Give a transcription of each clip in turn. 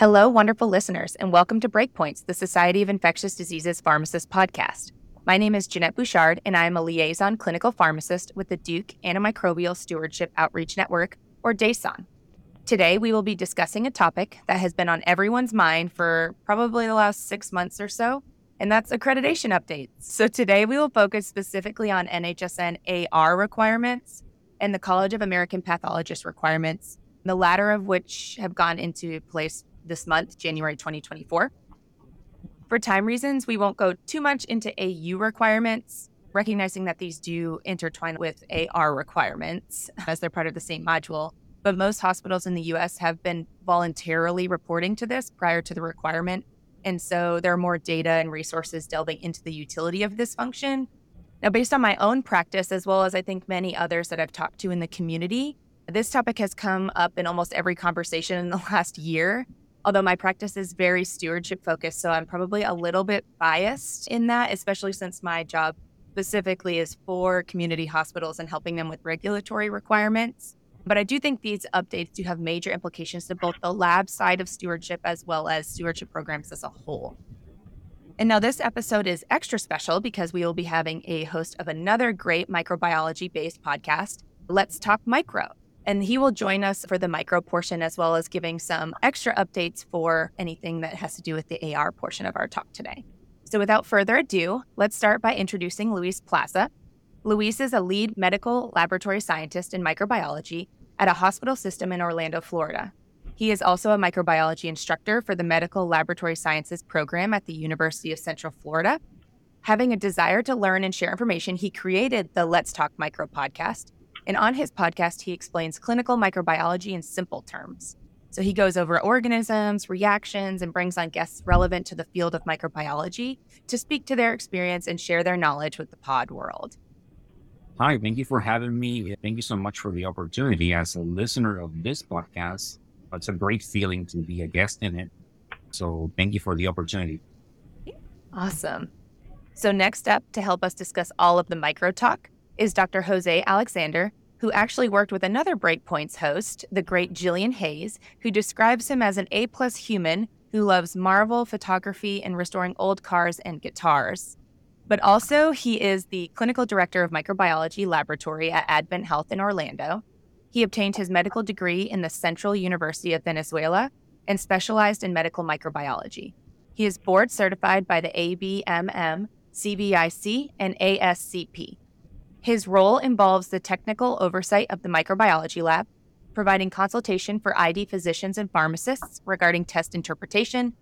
Hello, wonderful listeners, and welcome to Breakpoints, the Society of Infectious Diseases Pharmacist podcast. My name is Jeannette Bouchard, and I am a liaison clinical pharmacist with the Duke Antimicrobial Stewardship Outreach Network, or DASON. Today, we will be discussing a topic that has been on everyone's mind for probably the last six months or so, and that's accreditation updates. So, today we will focus specifically on NHSN AR requirements and the College of American Pathologists requirements, the latter of which have gone into place this month, January 2024. For time reasons, we won't go too much into AU requirements, recognizing that these do intertwine with AR requirements as they're part of the same module. But most hospitals in the US have been voluntarily reporting to this prior to the requirement. And so there are more data and resources delving into the utility of this function. Now, based on my own practice, as well as I think many others that I've talked to in the community, this topic has come up in almost every conversation in the last year although my practice is very stewardship focused. So I'm probably a little bit biased in that, especially since my job specifically is for community hospitals and helping them with regulatory requirements. But I do think these updates do have major implications to both the lab side of stewardship as well as stewardship programs as a whole. And now, this episode is extra special because we will be having a host of another great microbiology based podcast, Let's Talk Micro. And he will join us for the micro portion as well as giving some extra updates for anything that has to do with the AR portion of our talk today. So, without further ado, let's start by introducing Luis Plaza. Luis is a lead medical laboratory scientist in microbiology at a hospital system in Orlando, Florida. He is also a microbiology instructor for the Medical Laboratory Sciences program at the University of Central Florida. Having a desire to learn and share information, he created the Let's Talk Micro podcast, and on his podcast, he explains clinical microbiology in simple terms. So he goes over organisms, reactions, and brings on guests relevant to the field of microbiology to speak to their experience and share their knowledge with the pod world. Hi, thank you for having me. Thank you so much for the opportunity. As a listener of this podcast, it's a great feeling to be a guest in it. So thank you for the opportunity. Awesome. So, next up to help us discuss all of the micro talk is Dr. Jose Alexander, who actually worked with another Breakpoints host, the great Jillian Hayes, who describes him as an A plus human who loves Marvel, photography, and restoring old cars and guitars. But also, he is the clinical director of microbiology laboratory at Advent Health in Orlando. He obtained his medical degree in the Central University of Venezuela and specialized in medical microbiology. He is board certified by the ABMM, CVIC, and ASCP. His role involves the technical oversight of the microbiology lab, providing consultation for ID physicians and pharmacists regarding test interpretation,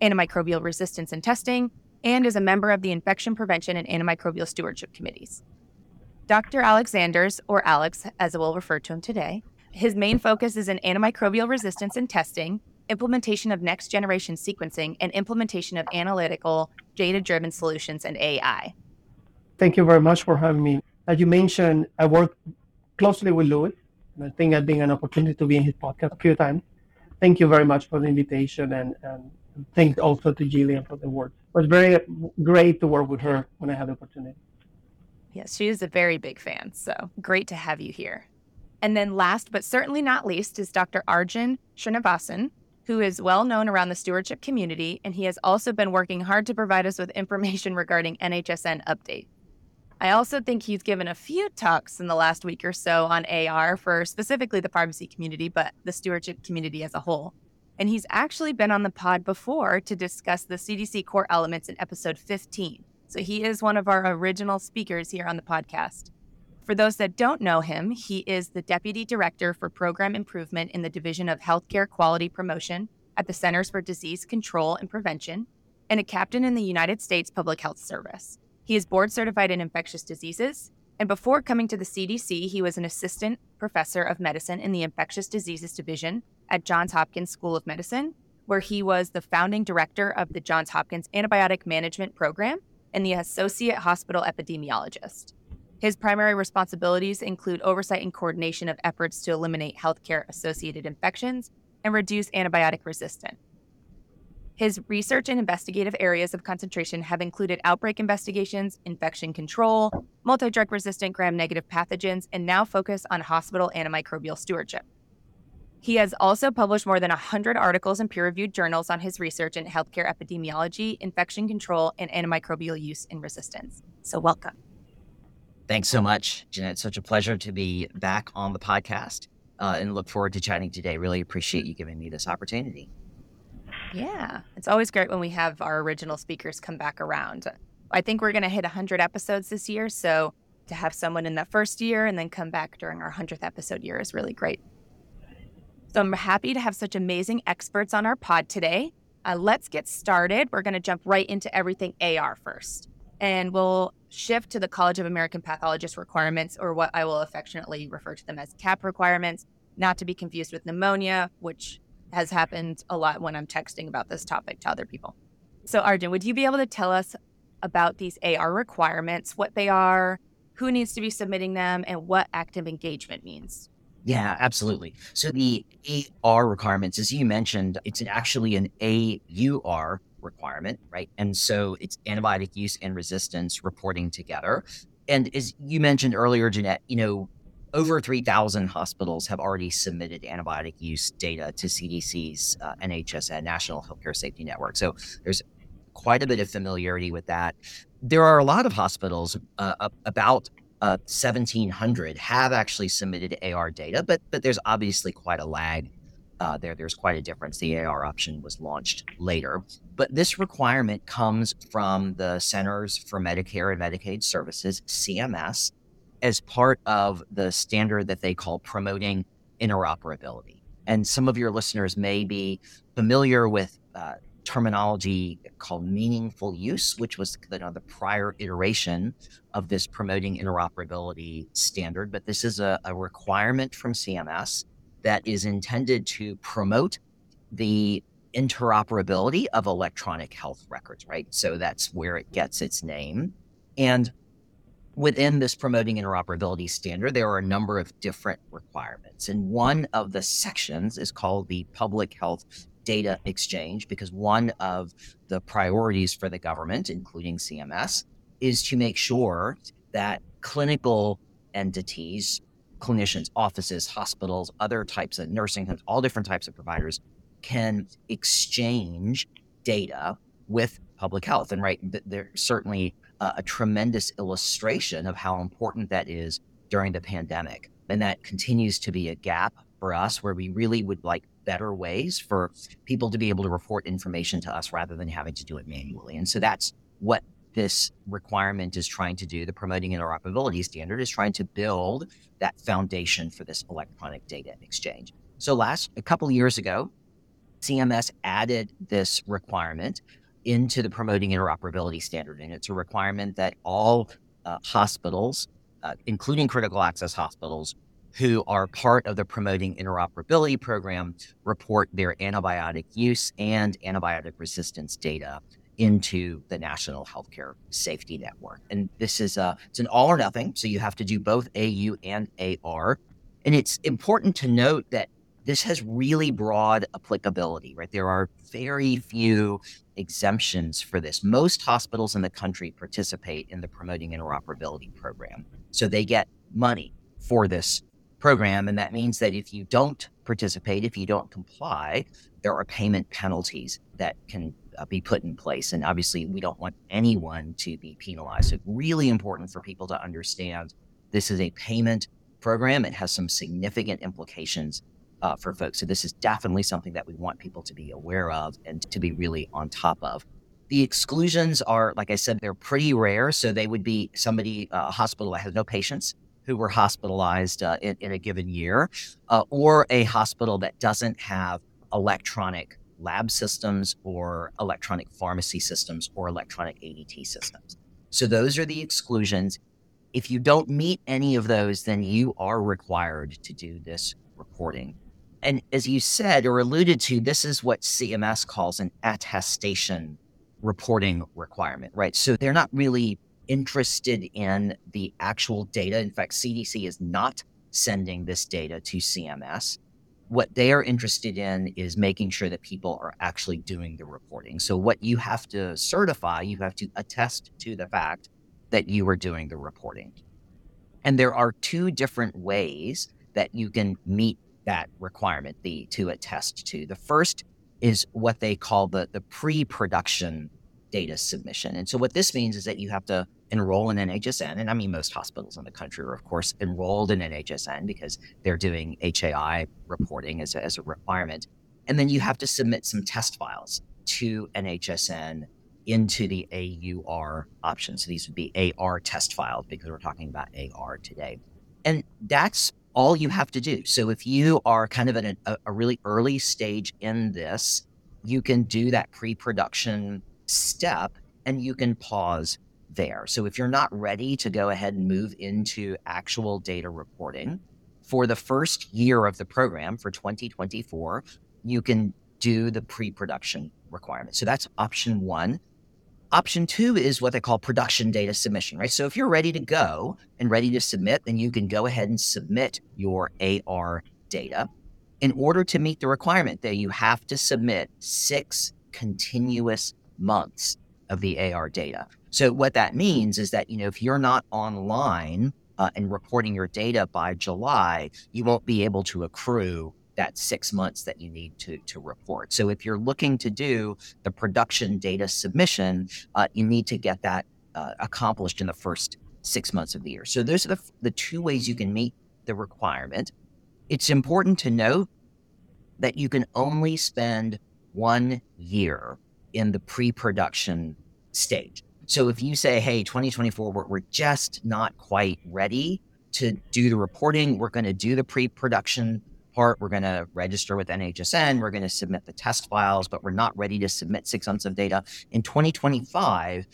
antimicrobial resistance and testing, and is a member of the infection prevention and antimicrobial stewardship committees. Dr. Alexander's, or Alex as we'll refer to him today, his main focus is in antimicrobial resistance and testing, implementation of next generation sequencing, and implementation of analytical, data driven solutions and AI. Thank you very much for having me as you mentioned, I work closely with Luis. And I think I've been an opportunity to be in his podcast a few times. Thank you very much for the invitation and, and thanks also to Jillian for the work. It was very great to work with her when I had the opportunity. Yes, she is a very big fan. So great to have you here. And then last but certainly not least is Dr. Arjun Srinivasan, who is well known around the stewardship community, and he has also been working hard to provide us with information regarding NHSN updates. I also think he's given a few talks in the last week or so on AR for specifically the pharmacy community, but the stewardship community as a whole. And he's actually been on the pod before to discuss the CDC core elements in episode 15. So he is one of our original speakers here on the podcast. For those that don't know him, he is the Deputy Director for Program Improvement in the Division of Healthcare Quality Promotion at the Centers for Disease Control and Prevention and a captain in the United States Public Health Service. He is board certified in infectious diseases, and before coming to the CDC, he was an assistant professor of medicine in the infectious diseases division at Johns Hopkins School of Medicine, where he was the founding director of the Johns Hopkins Antibiotic Management Program and the associate hospital epidemiologist. His primary responsibilities include oversight and coordination of efforts to eliminate healthcare associated infections and reduce antibiotic resistance. His research and investigative areas of concentration have included outbreak investigations, infection control, multi drug resistant gram negative pathogens, and now focus on hospital antimicrobial stewardship. He has also published more than 100 articles in peer reviewed journals on his research in healthcare epidemiology, infection control, and antimicrobial use and resistance. So, welcome. Thanks so much, Jeannette. Such a pleasure to be back on the podcast uh, and look forward to chatting today. Really appreciate you giving me this opportunity. Yeah, it's always great when we have our original speakers come back around. I think we're going to hit 100 episodes this year. So, to have someone in that first year and then come back during our 100th episode year is really great. So I'm happy to have such amazing experts on our pod today. Uh, let's get started. We're going to jump right into everything AR first. And we'll shift to the College of American Pathologists requirements, or what I will affectionately refer to them as CAP requirements, not to be confused with pneumonia, which has happened a lot when I'm texting about this topic to other people. So, Arjun, would you be able to tell us about these AR requirements, what they are, who needs to be submitting them, and what active engagement means? Yeah, absolutely. So the AR requirements, as you mentioned, it's actually an AUR requirement, right? And so it's antibiotic use and resistance reporting together. And as you mentioned earlier, Jeannette, you know, over 3,000 hospitals have already submitted antibiotic use data to CDC's uh, NHSN, National Healthcare Safety Network. So there's quite a bit of familiarity with that. There are a lot of hospitals, uh, about uh, 1700 have actually submitted AR data, but but there's obviously quite a lag uh, there. There's quite a difference. The AR option was launched later, but this requirement comes from the Centers for Medicare and Medicaid Services (CMS) as part of the standard that they call promoting interoperability. And some of your listeners may be familiar with uh, terminology called meaningful use, which was the, you know, the prior iteration of this promoting interoperability standard. But this is a, a requirement from CMS that is intended to promote the interoperability of electronic health records, right? So that's where it gets its name. And within this promoting interoperability standard, there are a number of different requirements. And one of the sections is called the public health data exchange because one of the priorities for the government, including CMS, is to make sure that clinical entities, clinicians, offices, hospitals, other types of nursing homes, all different types of providers can exchange data with public health. And right, there's certainly a, a tremendous illustration of how important that is during the pandemic. And that continues to be a gap for us where we really would like better ways for people to be able to report information to us rather than having to do it manually. And so that's what this requirement is trying to do. The promoting interoperability standard is trying to build that foundation for this electronic data exchange. So last a couple years ago, CMS added this requirement into the promoting interoperability standard. And it's a requirement that all uh, hospitals, uh, including critical access hospitals, who are part of the Promoting Interoperability Program report their antibiotic use and antibiotic resistance data into the National Healthcare Safety Network. And this is a it's an all or nothing, so you have to do both AU and AR. And it's important to note that this has really broad applicability, right? There are very few exemptions for this. Most hospitals in the country participate in the Promoting Interoperability Program. So they get money for this program. And that means that if you don't participate, if you don't comply, there are payment penalties that can uh, be put in place. And obviously, we don't want anyone to be penalized. So, really important for people to understand this is a payment program. It has some significant implications uh, for folks. So, this is definitely something that we want people to be aware of and to be really on top of. The exclusions are, like I said, they're pretty rare. So, they would be somebody, uh, a hospital that has no patients who were hospitalized uh, in, in, a given year, uh, or a hospital that doesn't have electronic lab systems or electronic pharmacy systems or electronic ADT systems. So those are the exclusions. If you don't meet any of those, then you are required to do this reporting. And as you said or alluded to, this is what CMS calls an attestation reporting requirement, right? So they're not really interested in the actual data. In fact, CDC is not sending this data to CMS. What they are interested in is making sure that people are actually doing the reporting. So, what you have to certify, you have to attest to the fact that you are doing the reporting. And there are two different ways that you can meet that requirement the to attest to. The first is what they call the the pre-production data submission. And so what this means is that you have to enroll in NHSN. And I mean, most hospitals in the country are, of course, enrolled in NHSN because they're doing HAI reporting as a, as a requirement. And then you have to submit some test files to NHSN into the AUR option. So these would be AR test files because we're talking about AR today. And that's all you have to do. So if you are kind of at a, a really early stage in this, you can do that pre production step and you can pause there. So if you're not ready to go ahead and move into actual data reporting for the first year of the program for 2024, you can do the pre production requirement. So that's option one. Option two is what they call production data submission, right? So if you're ready to go and ready to submit, then you can go ahead and submit your AR data. In order to meet the requirement that you have to submit six continuous months of the AR data. So what that means is that, you know, if you're not online uh, and reporting your data by July, you won't be able to accrue that six months that you need to, to report. So if you're looking to do the production data submission, uh, you need to get that uh, accomplished in the first six months of the year. So those are the, the two ways you can meet the requirement. It's important to note that you can only spend one year in the pre-production stage. So if you say, hey, 2024, we're, we're just not quite ready to do the reporting, we're going to do the pre-production part, we're going to register with NHSN, we're going to submit the test files, but we're not ready to submit six months of data. In 2025,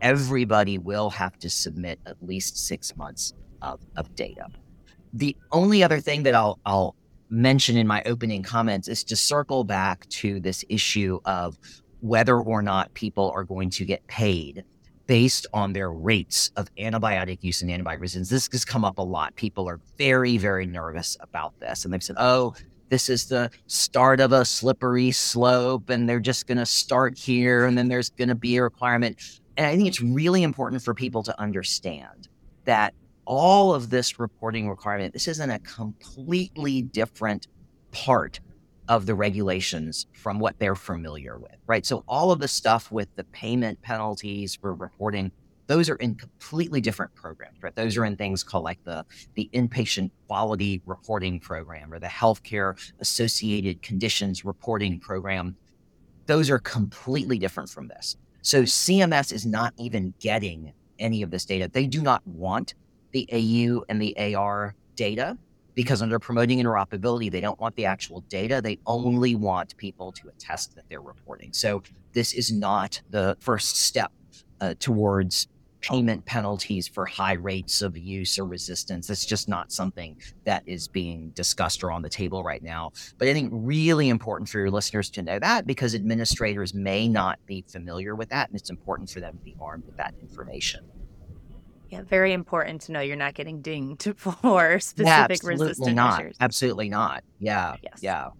everybody will have to submit at least six months of, of data. The only other thing that I'll, I'll mention in my opening comments is to circle back to this issue of whether or not people are going to get paid based on their rates of antibiotic use and antibiotic resistance. This has come up a lot. People are very, very nervous about this. And they've said, oh, this is the start of a slippery slope, and they're just going to start here, and then there's going to be a requirement. And I think it's really important for people to understand that all of this reporting requirement, this isn't a completely different part of the regulations from what they're familiar with, right? So all of the stuff with the payment penalties for reporting, those are in completely different programs, right? Those are in things called like the the inpatient quality reporting program or the healthcare associated conditions reporting program. Those are completely different from this. So CMS is not even getting any of this data. They do not want the AU and the AR data because under promoting interoperability, they don't want the actual data. They only want people to attest that they're reporting. So this is not the first step uh, towards payment penalties for high rates of use or resistance. It's just not something that is being discussed or on the table right now. But I think really important for your listeners to know that because administrators may not be familiar with that, and it's important for them to be armed with that information. Yeah, very important to know you're not getting dinged for specific yeah, resistant not. measures. Absolutely not. Yeah. Yes. Yeah.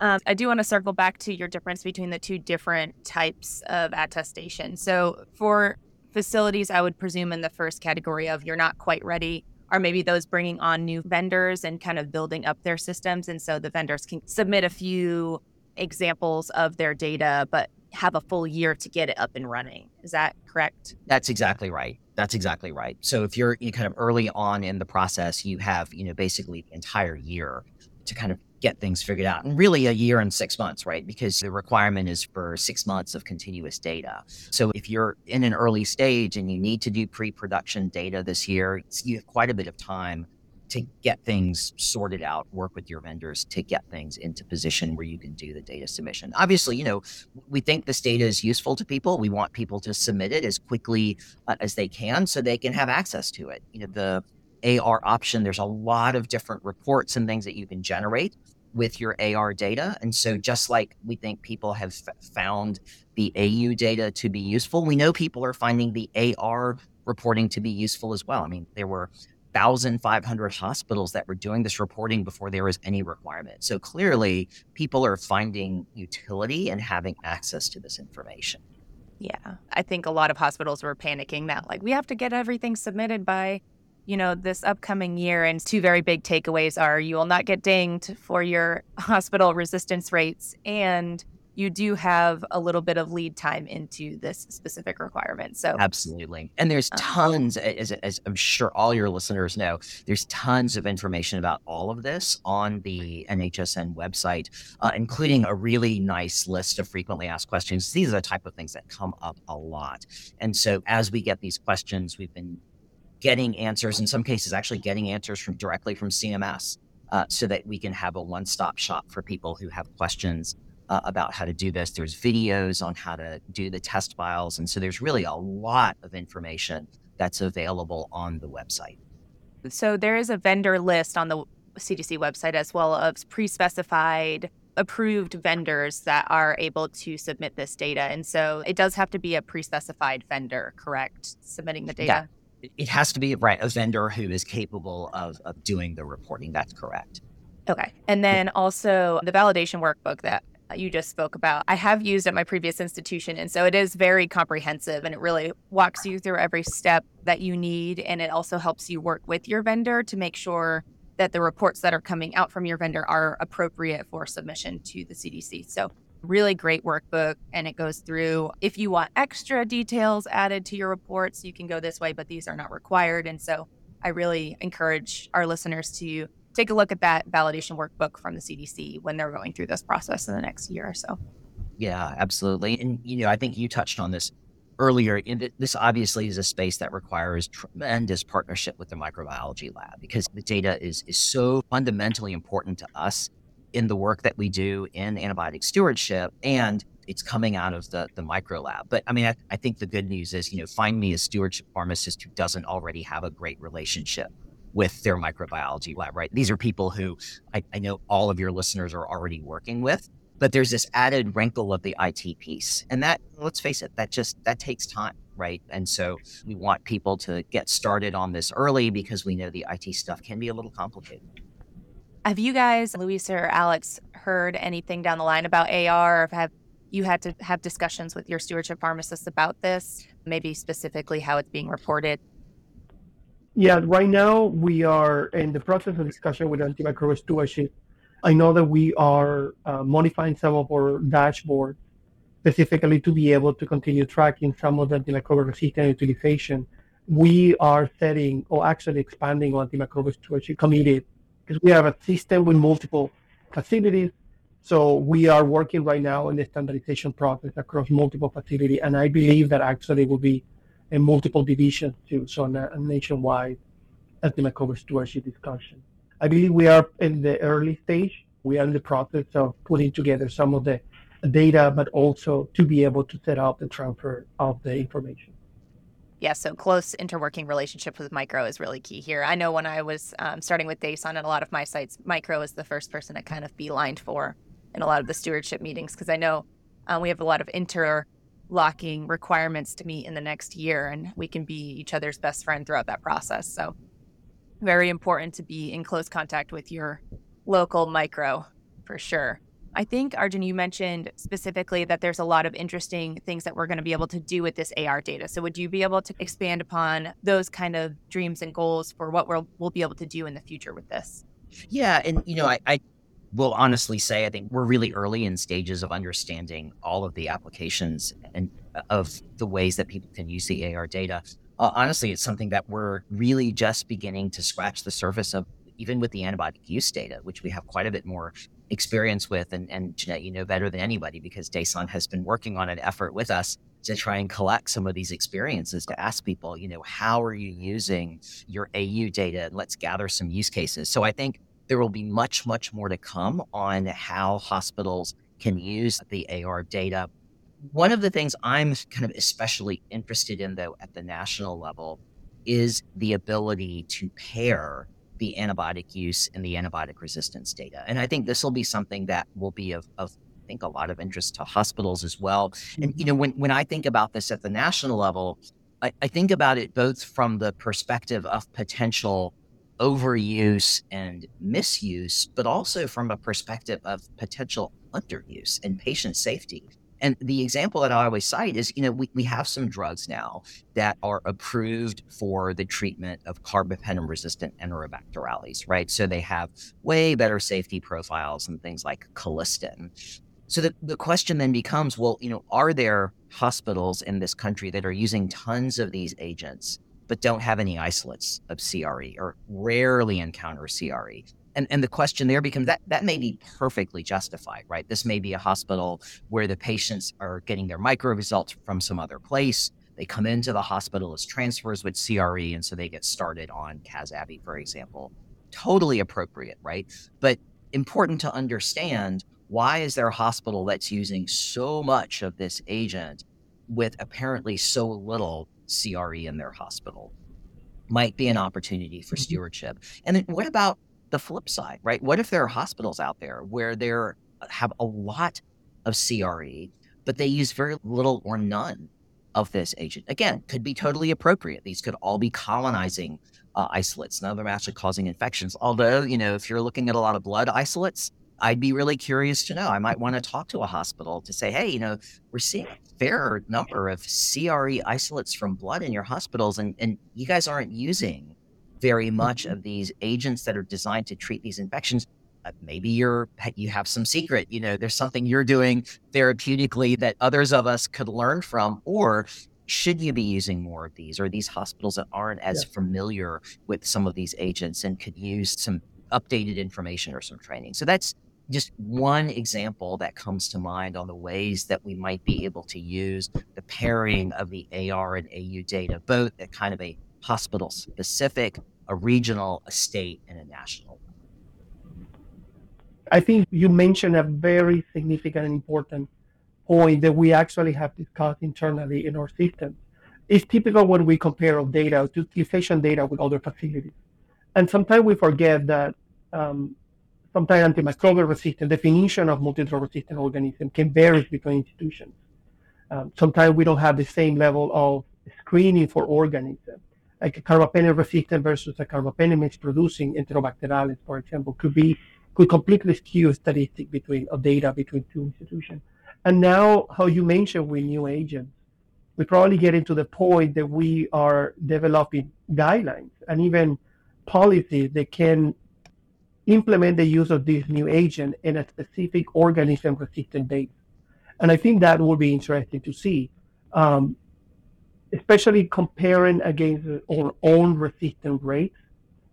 Um, I do want to circle back to your difference between the two different types of attestation. So, for facilities, I would presume in the first category of you're not quite ready, are maybe those bringing on new vendors and kind of building up their systems. And so the vendors can submit a few examples of their data, but have a full year to get it up and running. Is that correct? That's exactly right. That's exactly right. So if you're you kind of early on in the process, you have, you know, basically the entire year to kind of get things figured out. And really a year and six months, right? Because the requirement is for six months of continuous data. So if you're in an early stage and you need to do pre-production data this year, you have quite a bit of time to get things sorted out, work with your vendors to get things into position where you can do the data submission. Obviously, you know, we think this data is useful to people. We want people to submit it as quickly uh, as they can so they can have access to it. You know, the AR option, there's a lot of different reports and things that you can generate with your AR data. And so, just like we think people have f- found the AU data to be useful, we know people are finding the AR reporting to be useful as well. I mean, there were 1,500 hospitals that were doing this reporting before there was any requirement. So clearly, people are finding utility and having access to this information. Yeah. I think a lot of hospitals were panicking that, like, we have to get everything submitted by you know, this upcoming year. And two very big takeaways are you will not get dinged for your hospital resistance rates and you do have a little bit of lead time into this specific requirement. So absolutely, and there's uh-huh. tons, as, as, I'm sure all your listeners know, there's tons of information about all of this on the NHSN website, uh, including a really nice list of frequently asked questions. These are the type of things that come up a lot, and so as we get these questions, we've been getting answers in some cases, actually getting answers from directly from CMS. Uh, so that we can have a one-stop shop for people who have questions uh, about how to do this. There's videos on how to do the test files. And so there's really a lot of information that's available on the website. So there is a vendor list on the CDC website as well of pre specified approved vendors that are able to submit this data. And so it does have to be a pre specified vendor, correct? Submitting the data? Yeah. It has to be right a vendor who is capable of, of doing the reporting. That's correct. Okay. And then also the validation workbook that you just spoke about, I have used at my previous institution. And so it is very comprehensive and it really walks you through every step that you need. And it also helps you work with your vendor to make sure that the reports that are coming out from your vendor are appropriate for submission to the CDC. So, really great workbook. And it goes through if you want extra details added to your reports, you can go this way, but these are not required. And so, I really encourage our listeners to take a look at that validation workbook from the CDC when they're going through this process in the next year or so. Yeah, absolutely. And, you know, I think you touched on this earlier. This obviously is a space that requires tremendous partnership with the microbiology lab because the data is, is so fundamentally important to us in the work that we do in antibiotic stewardship and it's coming out of the, the micro lab. But I mean, I, I think the good news is, you know, find me a stewardship pharmacist who doesn't already have a great relationship with their microbiology lab, right? These are people who I, I, know all of your listeners are already working with, but there's this added wrinkle of the IT piece. And that, let's face it, that just, that takes time, right? And so we want people to get started on this early because we know the IT stuff can be a little complicated. Have you guys, Luis or Alex, heard anything down the line about AR or have you had to have discussions with your stewardship pharmacists about this, maybe specifically how it's being reported? Yeah, right now we are in the process of discussion with antimicrobial stewardship. I know that we are uh, modifying some of our dashboard specifically to be able to continue tracking some of the antimicrobial resistant utilization. We are setting or actually expanding on antimicrobial stewardship committee because we have a system with multiple facilities. So we are working right now in the standardization process across multiple facilities, and I believe that actually will be and multiple divisions too, so a, nationwide antimicrobial stewardship discussion. I believe we are in the early stage. We are in the process of putting together some of the data, but also to be able to set up the transfer of the information. Yeah, so close interworking relationship with Micro is really key here. I know when I was um, starting with DASON and a lot of my sites, Micro is the first person to kind of be lined for in a lot of the stewardship meetings because I know um, we have a lot of inter locking requirements to meet in the next year and we can be each other's best friend throughout that process. So very important to be in close contact with your local micro for sure. I think arjun you mentioned specifically that there's a lot of interesting things that we're going to be able to do with this ar data. So would you be able to expand upon those kind of dreams and goals for what we'll, we'll be able to do in the future with this? Yeah and you know i, I will honestly say I think we're really early in stages of understanding all of the applications and uh, of the ways that people can use the AR data. Uh, honestly, it's something that we're really just beginning to scratch the surface of, even with the antibiotic use data, which we have quite a bit more experience with. And, and Jeannette, you know better than anybody because DASON has been working on an effort with us to try and collect some of these experiences to ask people, you know, how are you using your AU data? And let's gather some use cases. So I think there will be much, much more to come on how hospitals can use the AR data. One of the things I'm kind of especially interested in, though, at the national level is the ability to pair the antibiotic use and the antibiotic resistance data. And I think this will be something that will be of, of I think, a lot of interest to hospitals as well. And, you mm-hmm. know, when, when I think about this at the national level, I, I think about it both from the perspective of potential overuse and misuse, but also from a perspective of potential underuse and patient safety. And the example that I always cite is, you know, we, we have some drugs now that are approved for the treatment of carbapenem resistant enterobacterales, right? So they have way better safety profiles and things like colistin. So the, the question then becomes, well, you know, are there hospitals in this country that are using tons of these agents but don't have any isolates of CRE or rarely encounter CRE? and, and the question there becomes that that may be perfectly justified, right? This may be a hospital where the patients are getting their micro results from some other place. They come into the hospital as transfers with CRE, and so they get started on Cazavi, for example. Totally appropriate, right? But important to understand why is there a hospital that's using so much of this agent with apparently so little CRE in their hospital? Might be an opportunity for mm-hmm. stewardship. And then what about the flip side, right? What if there are hospitals out there where there have a lot of CRE, but they use very little or none of this agent? Again, could be totally appropriate. These could all be colonizing uh, isolates. None of them actually causing infections. Although, you know, if you're looking at a lot of blood isolates, I'd be really curious to know. I might want to talk to a hospital to say, hey, you know, we're seeing a fair number of CRE isolates from blood in your hospitals, and, and you guys aren't using very much mm-hmm. of these agents that are designed to treat these infections uh, maybe you're you have some secret you know there's something you're doing therapeutically that others of us could learn from or should you be using more of these or these hospitals that aren't as yeah. familiar with some of these agents and could use some updated information or some training so that's just one example that comes to mind on the ways that we might be able to use the pairing of the AR and AU data, both at kind of a hospital specific, a regional, a state, and a national. I think you mentioned a very significant and important point that we actually have discussed internally in our system. It's typical when we compare our data, utilization data with other facilities. And sometimes we forget that um, sometimes antimicrobial resistant definition of multi-drug resistant organism can vary between institutions. Um, sometimes we don't have the same level of screening for organisms like a carbapenem resistant versus a carbapenem producing enterobacterales, for example, could be could completely skew statistic between of data between two institutions. And now, how you mentioned with new agents, we probably get into the point that we are developing guidelines and even policies that can implement the use of this new agent in a specific organism resistant base. And I think that will be interesting to see. Um, especially comparing against our own resistant rates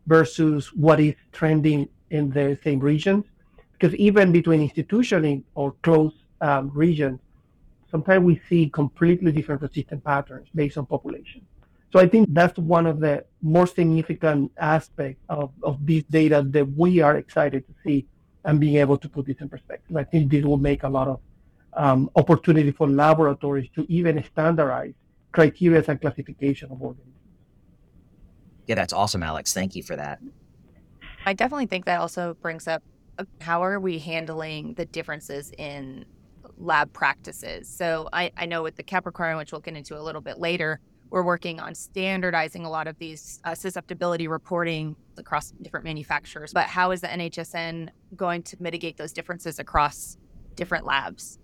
versus what is trending in the same regions. Because even between institutionally or close um, regions, sometimes we see completely different resistant patterns based on population. So I think that's one of the more significant aspects of, of this data that we are excited to see and being able to put this in perspective. I think this will make a lot of um, opportunity for laboratories to even standardize criteria and classification of organisms. Yeah, that's awesome, Alex. Thank you for that. I definitely think that also brings up uh, how are we handling the differences in lab practices. So I, I know with the CAP requirement, which we'll get into a little bit later, we're working on standardizing a lot of these uh, susceptibility reporting across different manufacturers. But how is the NHSN going to mitigate those differences across different labs?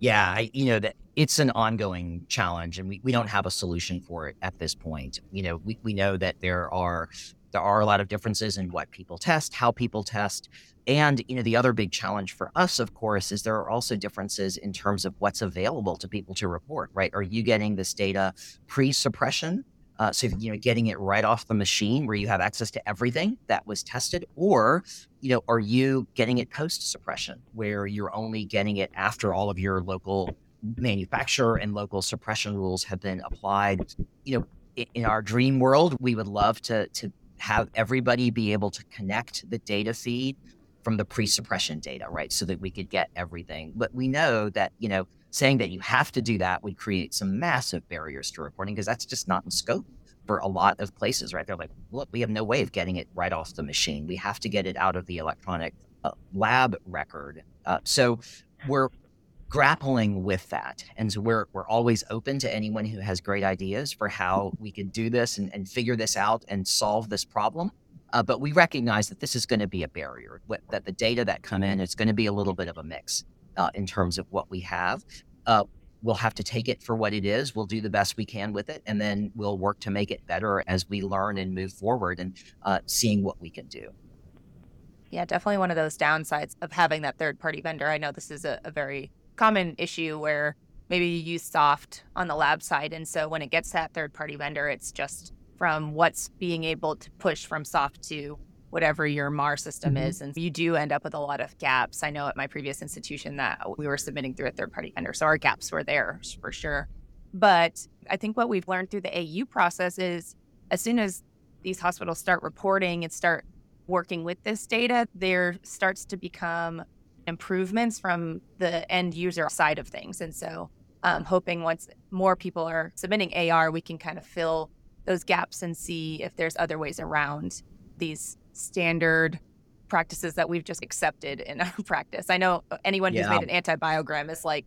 Yeah, I, you know that it's an ongoing challenge, and we, we don't have a solution for it at this point. You know, we, we know that there are there are a lot of differences in what people test, how people test, and you know the other big challenge for us, of course, is there are also differences in terms of what's available to people to report. Right? Are you getting this data pre-suppression? Uh, so you know, getting it right off the machine where you have access to everything that was tested, or you know, are you getting it post suppression where you're only getting it after all of your local manufacturer and local suppression rules have been applied? You know, in our dream world, we would love to to have everybody be able to connect the data feed from the pre-suppression data, right? So that we could get everything. But we know that, you know, saying that you have to do that would create some massive barriers to reporting because that's just not in scope for a lot of places, right? They're like, look, we have no way of getting it right off the machine. We have to get it out of the electronic uh, lab record. Uh, so we're grappling with that. And so we're, we're always open to anyone who has great ideas for how we could do this and, and figure this out and solve this problem. Uh, but we recognize that this is going to be a barrier, that the data that come in, it's going to be a little bit of a mix. uh, in terms of what we have. Uh, we'll have to take it for what it is. We'll do the best we can with it, and then we'll work to make it better as we learn and move forward and uh, seeing what we can do. Yeah, definitely one of those downsides of having that third party vendor. I know this is a, a very common issue where maybe you use soft on the lab side. And so when it gets that third party vendor, it's just from what's being able to push from soft to whatever your MAR system mm-hmm. is. And you do end up with a lot of gaps. I know at my previous institution that we were submitting through a third party vendor. So our gaps were there for sure. But I think what we've learned through the AU process is as soon as these hospitals start reporting and start working with this data, there starts to become improvements from the end user side of things. And so, um, hoping once more people are submitting AR, we can kind of fill those gaps and see if there's other ways around these standard practices that we've just accepted in our practice. I know anyone yeah. who's made an antibiogram is like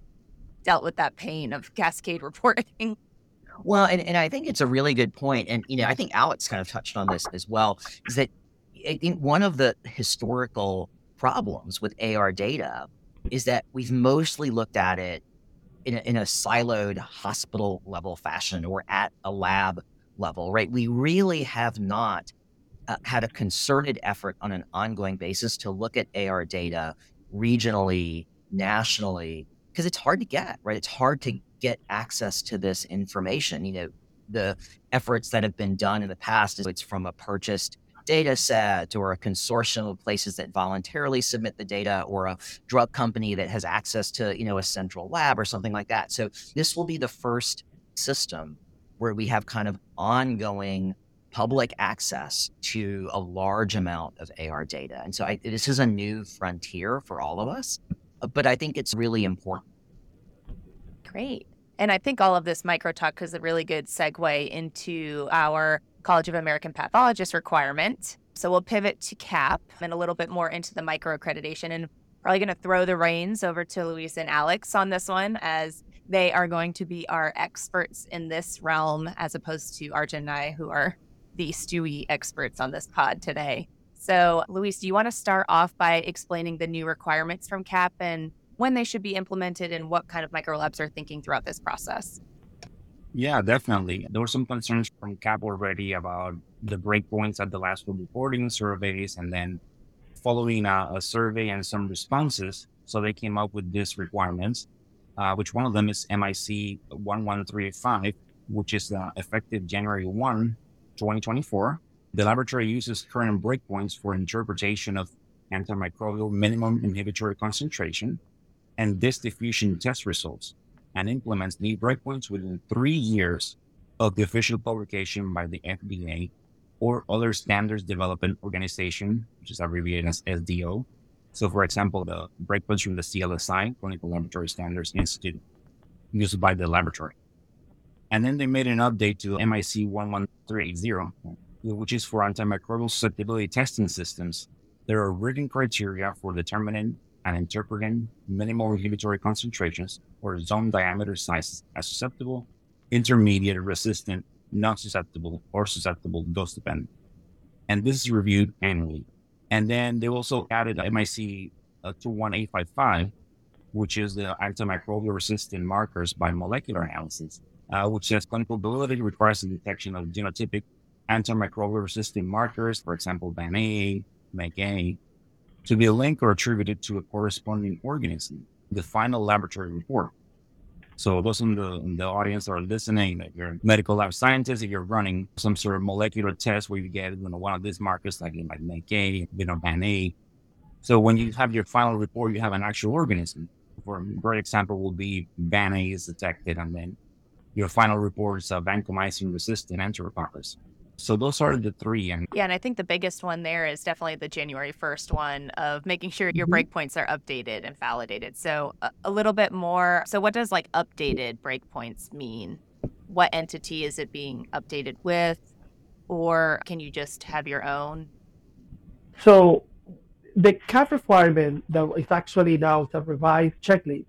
dealt with that pain of cascade reporting. Well, and, and I think it's a really good point. And, you know, I think Alex kind of touched on this as well, is that I think one of the historical problems with AR data is that we've mostly looked at it in a, in a siloed hospital level fashion or at a lab level, right? We really have not uh, had a concerted effort on an ongoing basis to look at AR data regionally, nationally, because it's hard to get, right? It's hard to get access to this information. You know, the efforts that have been done in the past, is it's from a purchased data set or a consortium of places that voluntarily submit the data or a drug company that has access to you know a central lab or something like that so this will be the first system where we have kind of ongoing public access to a large amount of AR data. And so I, this is a new frontier for all of us, but I think it's really important. Great. And I think all of this micro talk is a really good segue into our College of American Pathologists requirement. So we'll pivot to CAP and a little bit more into the micro accreditation and probably going to throw the reins over to Luis and Alex on this one as they are going to be our experts in this realm as opposed to Arjun and I, who are the Stewie experts on this pod today. So, Luis, do you want to start off by explaining the new requirements from CAP and when they should be implemented and what kind of microlabs are thinking throughout this process? Yeah, definitely. There were some concerns from CAP already about the breakpoints at the last reporting surveys, and then following a, a, survey and some responses, so they came up with these requirements, uh, which one of them is MIC 11385, which is uh, effective January 1, 2024. The laboratory uses current breakpoints for interpretation of antimicrobial minimum inhibitory concentration and disk diffusion test results and implements new breakpoints within three years of the official publication by the FDA or other standards development organization, which is abbreviated as SDO. So, for example, the breakpoints from the CLSI, Clinical Laboratory Standards Institute, used by the laboratory. And then they made an update to MIC 11380, which is for antimicrobial susceptibility testing systems. There are written criteria for determining and interpreting minimal inhibitory concentrations or zone diameter sizes as susceptible, intermediate, resistant, non susceptible, or susceptible dose dependent. And this is reviewed annually. And then they also added MIC uh, 21855, which is the antimicrobial resistant markers by molecular analysis, uh, which says clinical validity requires the detection of genotypic antimicrobial resistant markers, for example, vanA, mecA, to be linked or attributed to a corresponding organism, the final laboratory report. So those in the, in the audience are listening, if you're a medical lab scientist, if you're running some sort of molecular test where you get you know, one of these markers like, like mecA, you know, vanA. So when you have your final report, you have an actual organism. For a great example will be vanA is detected and then your final report is a vancomycin resistant enterococcus. So those are the three. And yeah, and I think the biggest one there is definitely the January 1st one of making sure your mm-hmm. breakpoints are updated and validated. So a, a little bit more. So what does like updated breakpoints mean? What entity is it being updated with? Or can you just have your own? So the CAP requirement that is actually now a revised checklist.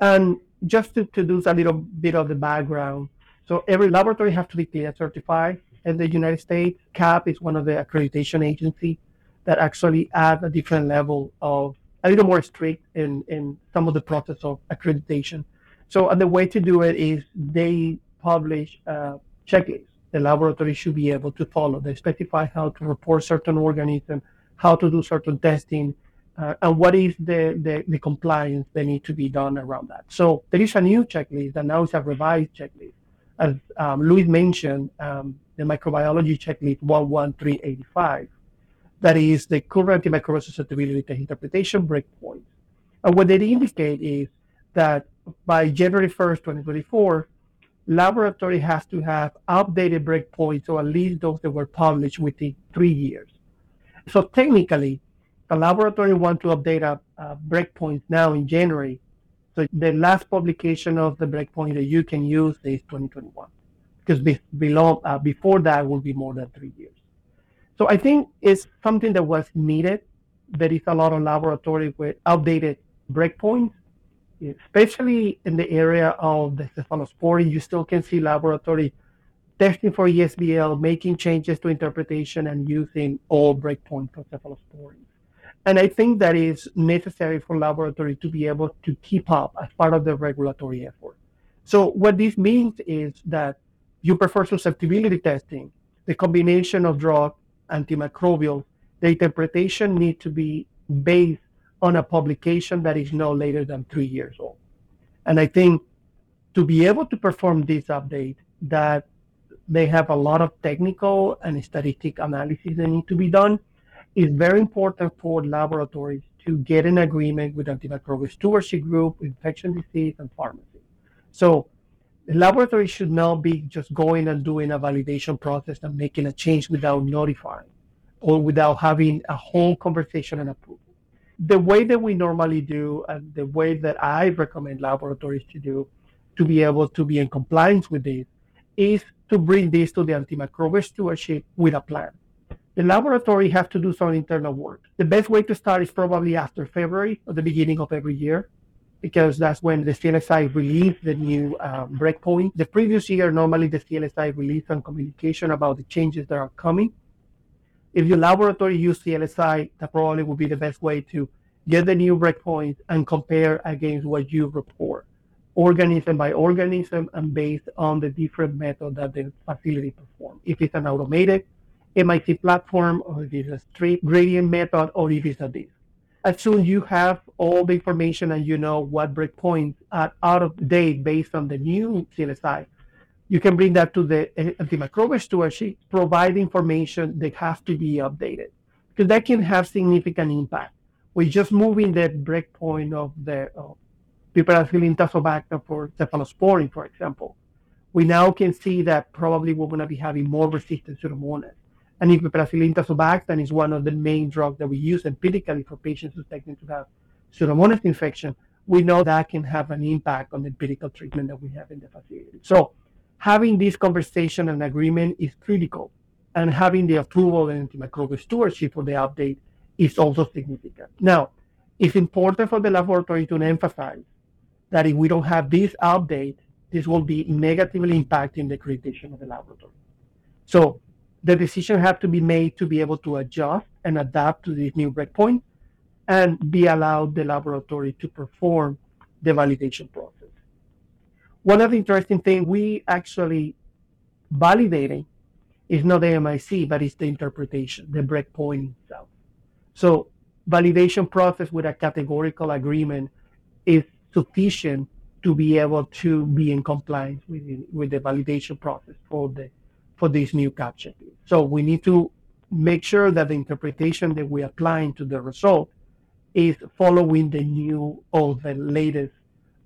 And just to, to do a little bit of the background, so every laboratory has to be CLIA certified in the United States. CAP is one of the accreditation agencies that actually add a different level of a little more strict in, in some of the process of accreditation. So the way to do it is they publish a checklist. The laboratory should be able to follow. They specify how to report certain organisms, how to do certain testing, uh, and what is the, the, the, compliance that need to be done around that. So there is a new checklist, and now it's a revised checklist. As um, Luis mentioned, um, the microbiology checkmate 11385 that is the current antimicrobial susceptibility test interpretation breakpoint. And what they indicate is that by January 1st, 2024, laboratory has to have updated breakpoints or at least those that were published within three years. So technically, the laboratory want to update a, a breakpoint now in January. So the last publication of the breakpoint that you can use is 2021, because be, below, uh, before that will be more than three years. So I think it's something that was needed. There is a lot of laboratory with outdated breakpoints, especially in the area of the cephalosporin. You still can see laboratory testing for ESBL, making changes to interpretation, and using all breakpoints for cephalosporin. And I think that is necessary for laboratory to be able to keep up as part of the regulatory effort. So what this means is that you prefer susceptibility testing, the combination of drug antimicrobial, the interpretation need to be based on a publication that is no later than three years old. And I think to be able to perform this update, that they have a lot of technical and statistic analysis that need to be done, is very important for laboratories to get an agreement with antimicrobial stewardship group, infection disease, and pharmacy. So the laboratory should not be just going and doing a validation process and making a change without notifying or without having a whole conversation and approval. The way that we normally do and the way that I recommend laboratories to do to be able to be in compliance with this is to bring this to the antimicrobial stewardship with a plan. The laboratory has to do some internal work. The best way to start is probably after February or the beginning of every year because that's when the CLSI released the new um, breakpoint. The previous year, normally the CLSI released some communication about the changes that are coming. If your laboratory use CLSI, that probably would be the best way to get the new breakpoint and compare against what you report, organism by organism and based on the different method that the facility performs. If it's an automated MIC platform, or if it's a strip gradient method, or if it's a disk as soon you have all the information and you know what breakpoints are out of date based on the new CLSI, you can bring that to the antimicrobial stewardship, provide information that has to be updated because that can have significant impact. We're just moving the breakpoint of the uh, piperacillin tazobactam for cephalosporin, for example. We now can see that probably we're going to be having more resistance to the pseudomonas and if ibuprofen tazobactam is one of the main drugs that we use empirically for patients suspected to have Pseudomonas infection. We know that can have an impact on the empirical treatment that we have in the facility. So having this conversation and agreement is critical. And having the approval and antimicrobial stewardship for the update is also significant. Now, it's important for the laboratory to emphasize that if we don't have this update, this will be negatively impacting the accreditation of the laboratory. So the decision have to be made to be able to adjust and adapt to this new breakpoint and be allowed the laboratory to perform the validation process. One of the interesting things we actually validating is not the MIC, but it's the interpretation, the breakpoint itself. So validation process with a categorical agreement is sufficient to be able to be in compliance with, with the validation process for the for this new captcha. So we need to make sure that the interpretation that we apply to the result is following the new or the latest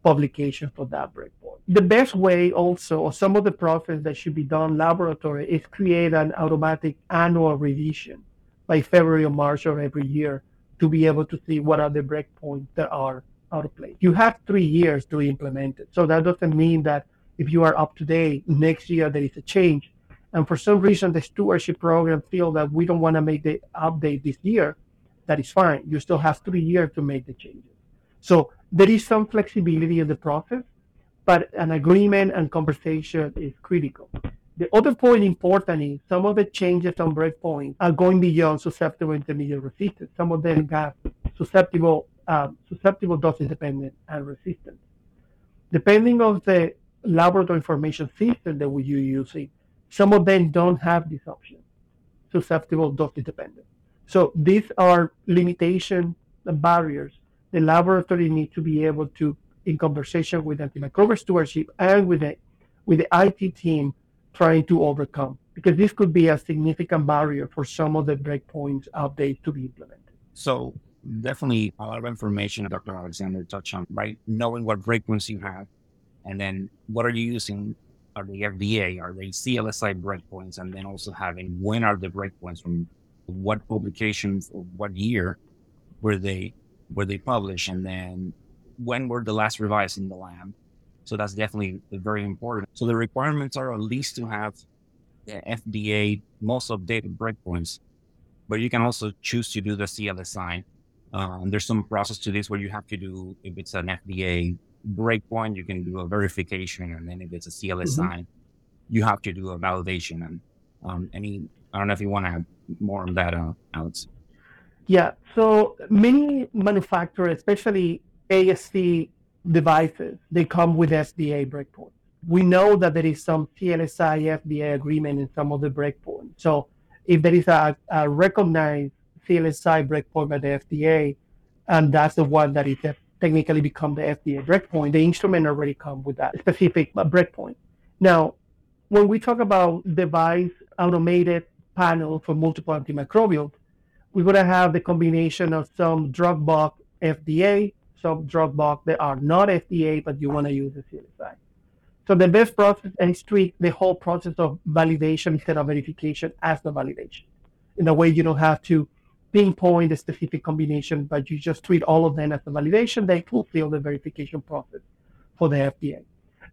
publication for that breakpoint. The best way also, or some of the process that should be done laboratory is create an automatic annual revision by February or March of every year to be able to see what are the breakpoints that are out of place. You have three years to implement it. So that doesn't mean that if you are up to date, next year there is a change, and for some reason the stewardship program feel that we don't want to make the update this year, that is fine. You still have three years to make the changes. So there is some flexibility in the process, but an agreement and conversation is critical. The other point important is some of the changes on breakpoint are going beyond susceptible intermediate resistance. Some of them have susceptible uh, susceptible, dose dependent, and resistant. Depending on the laboratory information system that you're using, some of them don't have this option, susceptible, dose dependent. So these are limitation barriers the laboratory needs to be able to, in conversation with antimicrobial stewardship and with the, with the IT team, trying to overcome because this could be a significant barrier for some of the breakpoints update to be implemented. So definitely a lot of information Dr. Alexander touched on, right? Knowing what breakpoints you have and then what are you using? Are they FDA? Are they CLSI breakpoints? And then also having when are the breakpoints from what publications what year were they were they published? And then when were the last revised in the lab? So that's definitely very important. So the requirements are at least to have the FDA most updated breakpoints, but you can also choose to do the CLSI. Um, there's some process to this where you have to do, if it's an FDA breakpoint, you can do a verification. And then if it's a CLSI, mm-hmm. you have to do a validation. And um, any, I don't know if you want to add more on that, uh, Alex. Yeah. So many manufacturers, especially AST devices, they come with FDA breakpoints. We know that there is some CLSI FDA agreement in some of the breakpoints. So if there is a, a recognized CLSI breakpoint by the FDA, and that's the one that is technically become the FDA breakpoint, the instrument already come with that specific breakpoint. Now, when we talk about device automated panel for multiple antimicrobials, we're going to have the combination of some drug bugs FDA, some drug bugs that are not FDA, but you want to use the CLSI. So the best process is treat the whole process of validation instead of verification as the validation. In a way, you don't have to pinpoint a specific combination, but you just treat all of them as a validation. They fulfill the verification process for the FDA.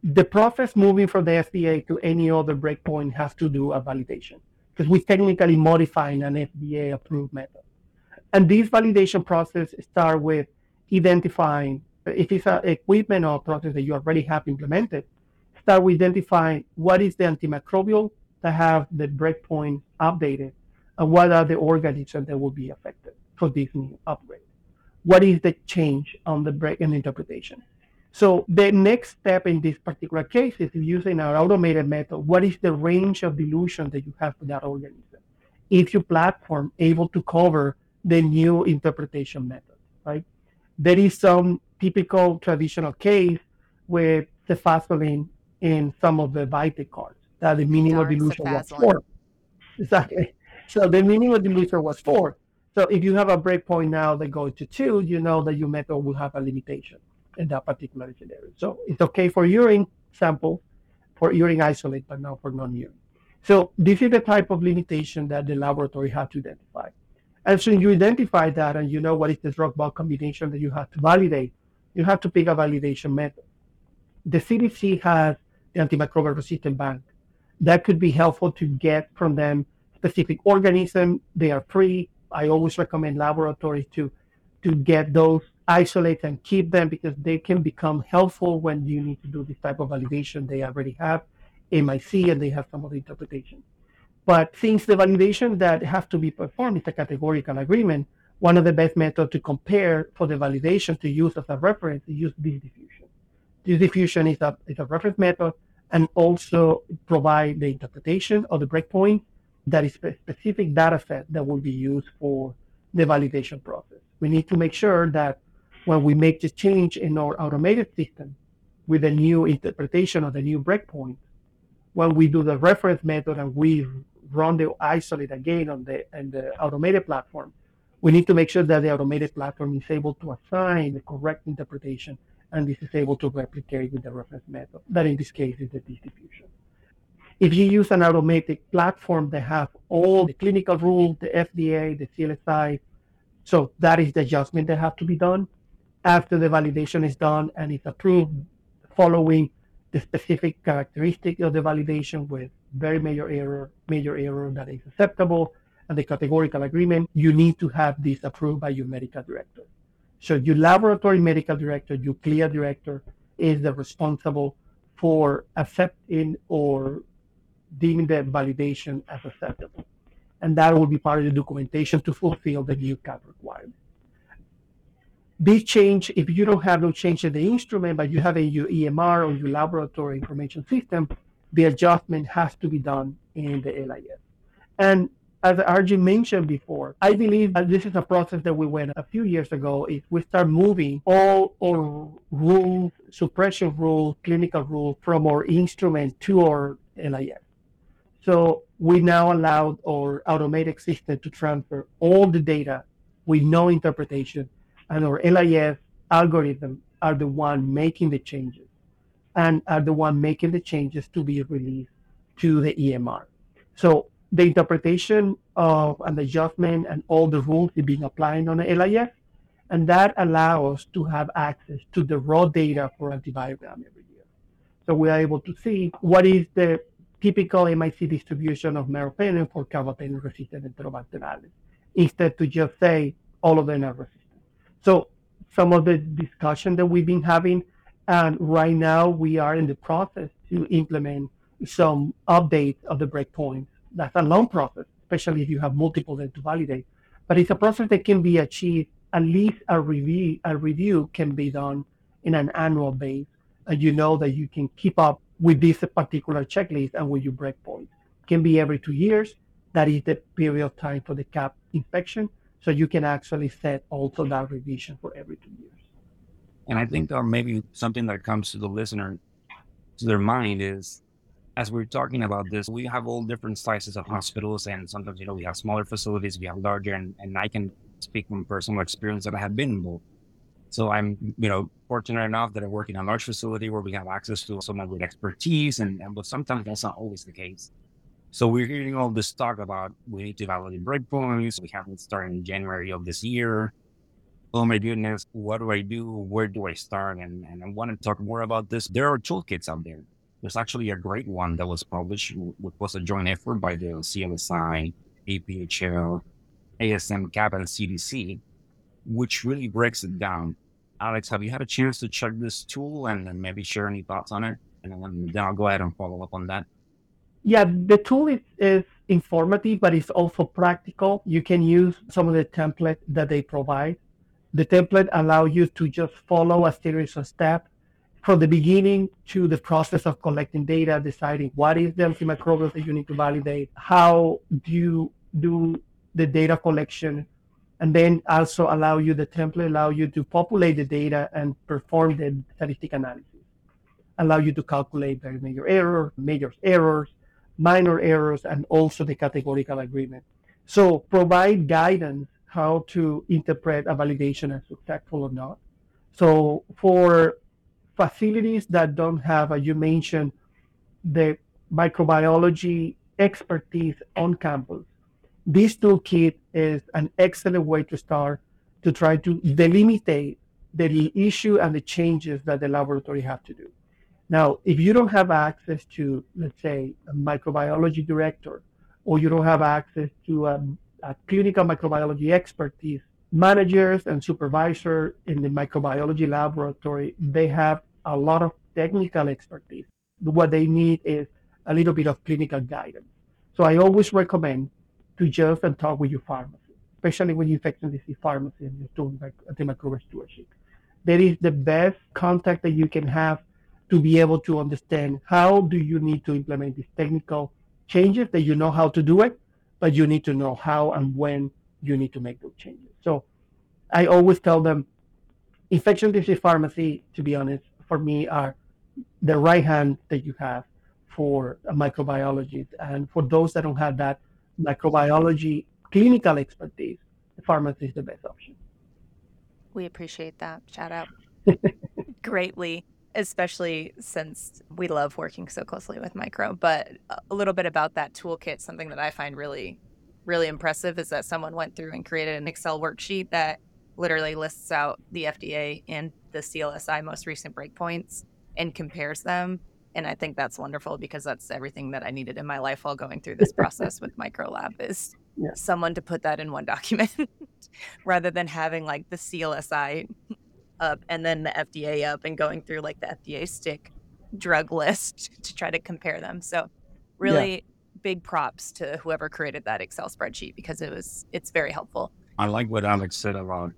The process moving from the FDA to any other breakpoint has to do a validation because we're technically modifying an FDA approved method. And this validation process start with identifying if it's an equipment or process that you already have implemented, start with identifying what is the antimicrobial that have the breakpoint updated and what are the organisms that will be affected for this new upgrade. What is the change on the break and interpretation? So the next step in this particular case is using our automated method. What is the range of dilution that you have for that organism? Is your platform able to cover the new interpretation method, right? There is some typical traditional case with cefazolin in some of the Vitek cards that the minimal dilution was four. Exactly. So the minimal dilution was four. So if you have a breakpoint now that goes to two, you know that your method will have a limitation in that particular scenario. So it's okay for urine sample, for urine isolate, but not for non-urine. So this is the type of limitation that the laboratory had to identify. And so you identify that and you know what is the drug bug combination that you have to validate, you have to pick a validation method. The CDC has the antimicrobial resistant bank. That could be helpful to get from them specific organism. They are free. I always recommend laboratories to to get those isolate and keep them because they can become helpful when you need to do this type of validation. They already have MIC and they have some of the interpretation. But since the validation that have to be performed is a categorical agreement, one of the best methods to compare for the validation to use as a reference is use disk diffusion. Disk diffusion is a, is a reference method and also provide the interpretation of the breakpoint that is a specific data set that will be used for the validation process. We need to make sure that when we make the change in our automated system with a new interpretation of the new breakpoint, when we do the reference method and we run the isolate again on the, on the automated platform, we need to make sure that the automated platform is able to assign the correct interpretation and this is able to replicate with the reference method. That in this case is the distribution. If you use an automated platform they have all the clinical rules, the FDA, the CLSI, so that is the adjustment that have to be done after the validation is done and it's approved following the specific characteristic of the validation with very major error, major error that is acceptable, and the categorical agreement, you need to have this approved by your medical director. So your laboratory medical director, your CLIA director, is the responsible for accepting or deeming the validation as acceptable. And that will be part of the documentation to fulfill the new CAP requirement. this change, if you don't have no change in the instrument, but you have a your EMR or your laboratory information system, the adjustment has to be done in the LIS. And as Arjun mentioned before, I believe that this is a process that we went a few years ago. Is we start moving all our rules, suppression rules, clinical rules from our instrument to our LIS. So we now allow our automated system to transfer all the data with no interpretation, and our LIS algorithm are the one making the changes, and are the one making the changes to be released to the EMR. So the interpretation of an adjustment and all the rules being applied on the LIS, and that allows us to have access to the raw data for antibiogram every year. So we are able to see what is the typical MIC distribution of meropenem for carbapenem-resistant Enterobacterales, instead to just say all of them are resistant. So some of the discussion that we've been having, and right now we are in the process to implement some updates of the breakpoints that's a long process, especially if you have multiple then to validate. But it's a process that can be achieved. At least a review, a review can be done in an annual base, and you know that you can keep up with this particular checklist and with your breakpoint. Can be every two years. That is the period of time for the CAP inspection. So you can actually set also that revision for every two years. And I think there maybe something that comes to the listener to their mind is as we're talking about this, we have all different sizes of hospitals, and sometimes you know we have smaller facilities, we have larger, and, and I can speak from personal experience that I have been involved. So I'm, you know, fortunate enough that I work in a large facility where we have access to someone with expertise, and, and but sometimes that's not always the case. So we're hearing all this talk about we need to validate breakpoints. We haven't started in January of this year. Oh my goodness, what do I do? Where do I start? And, and I want to talk more about this. There are toolkits out there there's actually a great one that was published, which was a joint effort by the CLSI, APHL, ASM, CAP, and CDC, which really breaks it down. Alex, have you had a chance to check this tool and, and maybe share any thoughts on it? And then, then I'll go ahead and follow up on that. Yeah, the tool is, is informative, but it's also practical. You can use some of the templates that they provide. The template allow you to just follow a series of steps from the beginning to the process of collecting data, deciding what is the antimicrobials that you need to validate, how do you do the data collection, and then also allow you the template allow you to populate the data and perform the statistic analysis, allow you to calculate the major error, major errors, minor errors, and also the categorical agreement. So provide guidance how to interpret a validation as successful or not. So for facilities that don't have, as you mentioned, the microbiology expertise on campus. This toolkit is an excellent way to start to try to delimitate the issue and the changes that the laboratory have to do. Now, if you don't have access to, let's say, a microbiology director, or you don't have access to a, a clinical microbiology expertise, managers and supervisors in the microbiology laboratory, they have a lot of technical expertise. What they need is a little bit of clinical guidance. So I always recommend to just and talk with your pharmacy, especially when you're infectious disease pharmacy and you're doing like antimicrobial stewardship. That is the best contact that you can have to be able to understand how do you need to implement these technical changes that you know how to do it, but you need to know how and when you need to make those changes. So I always tell them infectious disease pharmacy, to be honest, for me are the right hand that you have for a microbiologist. And for those that don't have that microbiology clinical expertise, the pharmacy is the best option. We appreciate that. Shout out greatly, especially since we love working so closely with micro. But a little bit about that toolkit, something that I find really, really impressive is that someone went through and created an Excel worksheet that literally lists out the FDA and the CLSI most recent breakpoints and compares them. And I think that's wonderful because that's everything that I needed in my life while going through this process with Microlab is yeah. someone to put that in one document rather than having like the CLSI up and then the FDA up and going through like the FDA STIC drug list to try to compare them. So really yeah. big props to whoever created that Excel spreadsheet because it was it's very helpful. I like what Alex said about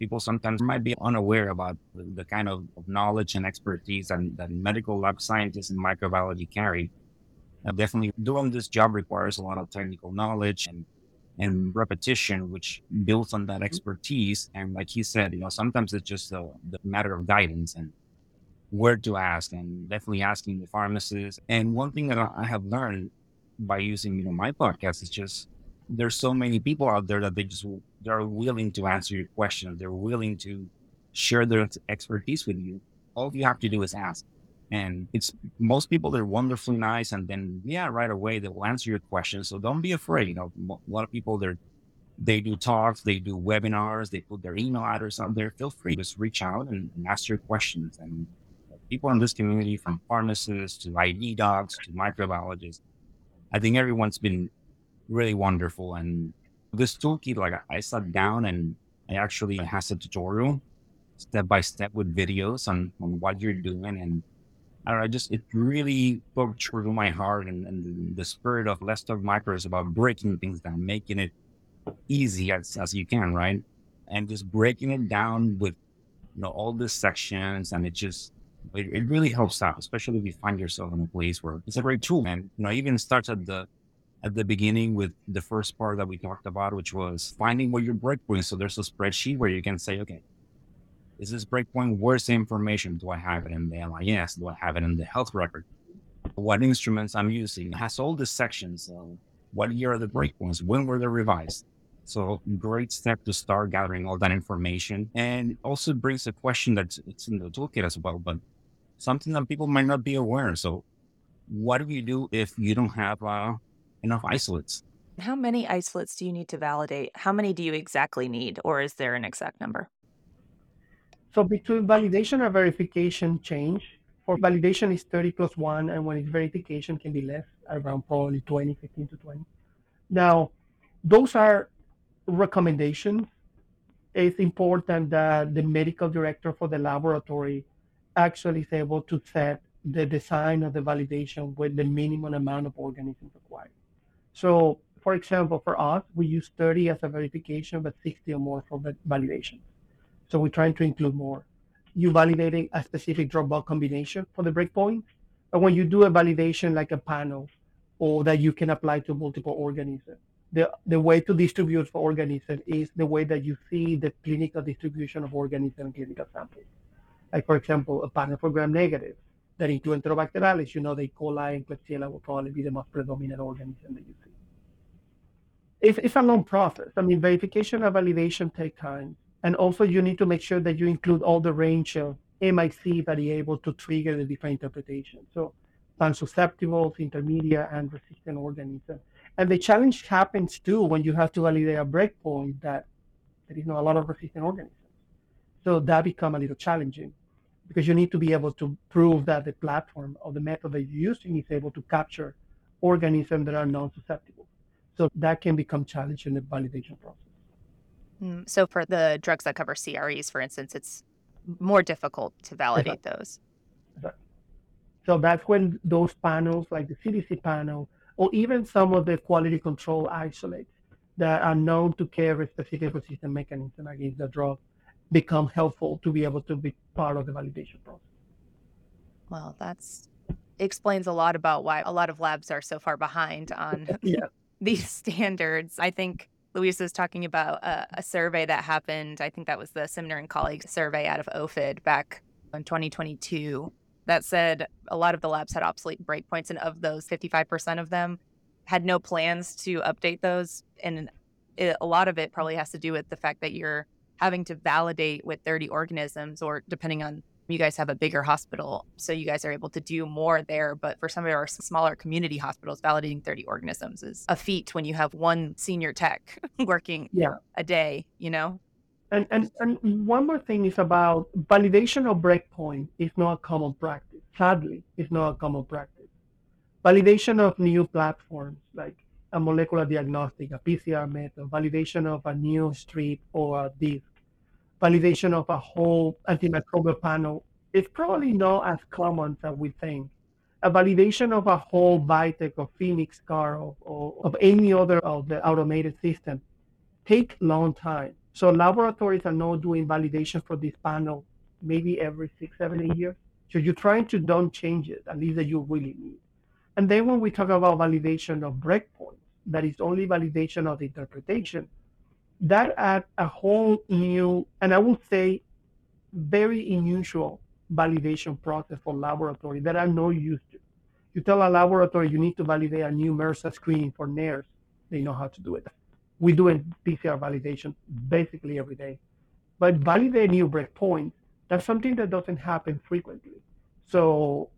people sometimes might be unaware about the, kind of, of, knowledge and expertise that, that medical lab scientists and microbiology carry. Uh, definitely doing this job requires a lot of technical knowledge and and repetition, which builds on that mm-hmm. expertise. And like he said, you know, sometimes it's just a, the matter of guidance and where to ask, and definitely asking the pharmacist. And one thing that I have learned by using, you know, my podcast is just there's so many people out there that they just they're willing to answer your questions. They're willing to share their expertise with you. All you have to do is ask. And it's most people they're wonderfully nice, and then yeah, right away they will answer your questions. So don't be afraid. You know, a lot of people they're they do talks, they do webinars, they put their email address out there. Feel free, just reach out and, and ask your questions. And people in this community, from pharmacists to ID docs to microbiologists, I think everyone's been really wonderful. And this toolkit, like I sat down and I actually has a tutorial step by step with videos on, on what you're doing and I don't know, just it really true to my heart and, and the spirit of Let's Talk about breaking things down, making it easy as, as you can, right? And just breaking it down with you know all the sections and it just it, it really helps out, especially if you find yourself in a place where it's a great tool. And you know, even starts at the at the beginning with the first part that we talked about, which was finding where your breakpoints. So there's a spreadsheet where you can say, okay, is this breakpoint worth the information? Do I have it in the LIS? Do I have it in the health record? What instruments I'm using? It has all the sections. What year are the breakpoints? When were they revised? So great step to start gathering all that information. And also brings a question that's it's in the toolkit as well, but something that people might not be aware. So what do you do if you don't have uh, enough isolates? How many isolates do you need to validate? How many do you exactly need? Or is there an exact number? So between validation and verification change, for validation is 30 plus 1, and when it's verification can be less, around probably 20, 15 to 20. Now, those are recommendations. It's important that the medical director for the laboratory actually is able to set the design of the validation with the minimum amount of organisms required. So, for example, for us, we use 30 as a verification, but 60 or more for validation. So we're trying to include more. You validating a specific bug combination for the breakpoint. But when you do a validation like a panel or that you can apply to multiple organisms, the, the way to distribute for organisms is the way that you see the clinical distribution of organisms and clinical samples. Like, for example, a panel for gram negative that include Enterobacterales, you know, the E. coli and Klebsiella will probably be the most predominant organism that you see. It's, it's a long process. I mean, verification and validation take time. And also you need to make sure that you include all the range of MIC that are able to trigger the different interpretations. So pan-susceptibles, intermediate, and resistant organisms. And the challenge happens too when you have to validate a breakpoint that there is not a lot of resistant organisms. So that become a little challenging because you need to be able to prove that the platform or the method that you're using is able to capture organisms that are non-susceptible. So that can become challenging in the validation process. Mm, so for the drugs that cover CREs, for instance, it's more difficult to validate exactly. those. Exactly. So that's when those panels, like the CDC panel, or even some of the quality control isolates that are known to carry specific resistance mechanism against the drug, become helpful to be able to be part of the validation process. Well, that's explains a lot about why a lot of labs are so far behind on yeah. These standards. I think Luis was talking about a, a, survey that happened. I think that was the Simner and colleagues survey out of OFID back in 2022 that said a lot of the labs had obsolete breakpoints, and of those, 55% of them had no plans to update those. And it, a lot of it probably has to do with the fact that you're having to validate with 30 organisms, or depending on you guys have a bigger hospital, so you guys are able to do more there. But for some of our smaller community hospitals, validating 30 organisms is a feat when you have one senior tech working yeah. a day, you know? And, and, and one more thing is about validation of breakpoint is not a common practice. Sadly, it's not a common practice. Validation of new platforms like a molecular diagnostic, a PCR method, validation of a new strip or a disk, validation of a whole antimicrobial panel is probably not as common as we think. A validation of a whole VITEK or Phoenix car or, or of any other of the automated system take long time. So laboratories are now doing validation for this panel maybe every six, seven, eight years. So you're trying to don't change it, at least that you really need. And then when we talk about validation of breakpoints, that is only validation of the interpretation, that adds a whole new, and I would say very unusual validation process for laboratory that I'm not used to. You tell a laboratory you need to validate a new MRSA screening for nares, they know how to do it. We do PCR validation basically every day. But validate new breakpoints, that's something that doesn't happen frequently. So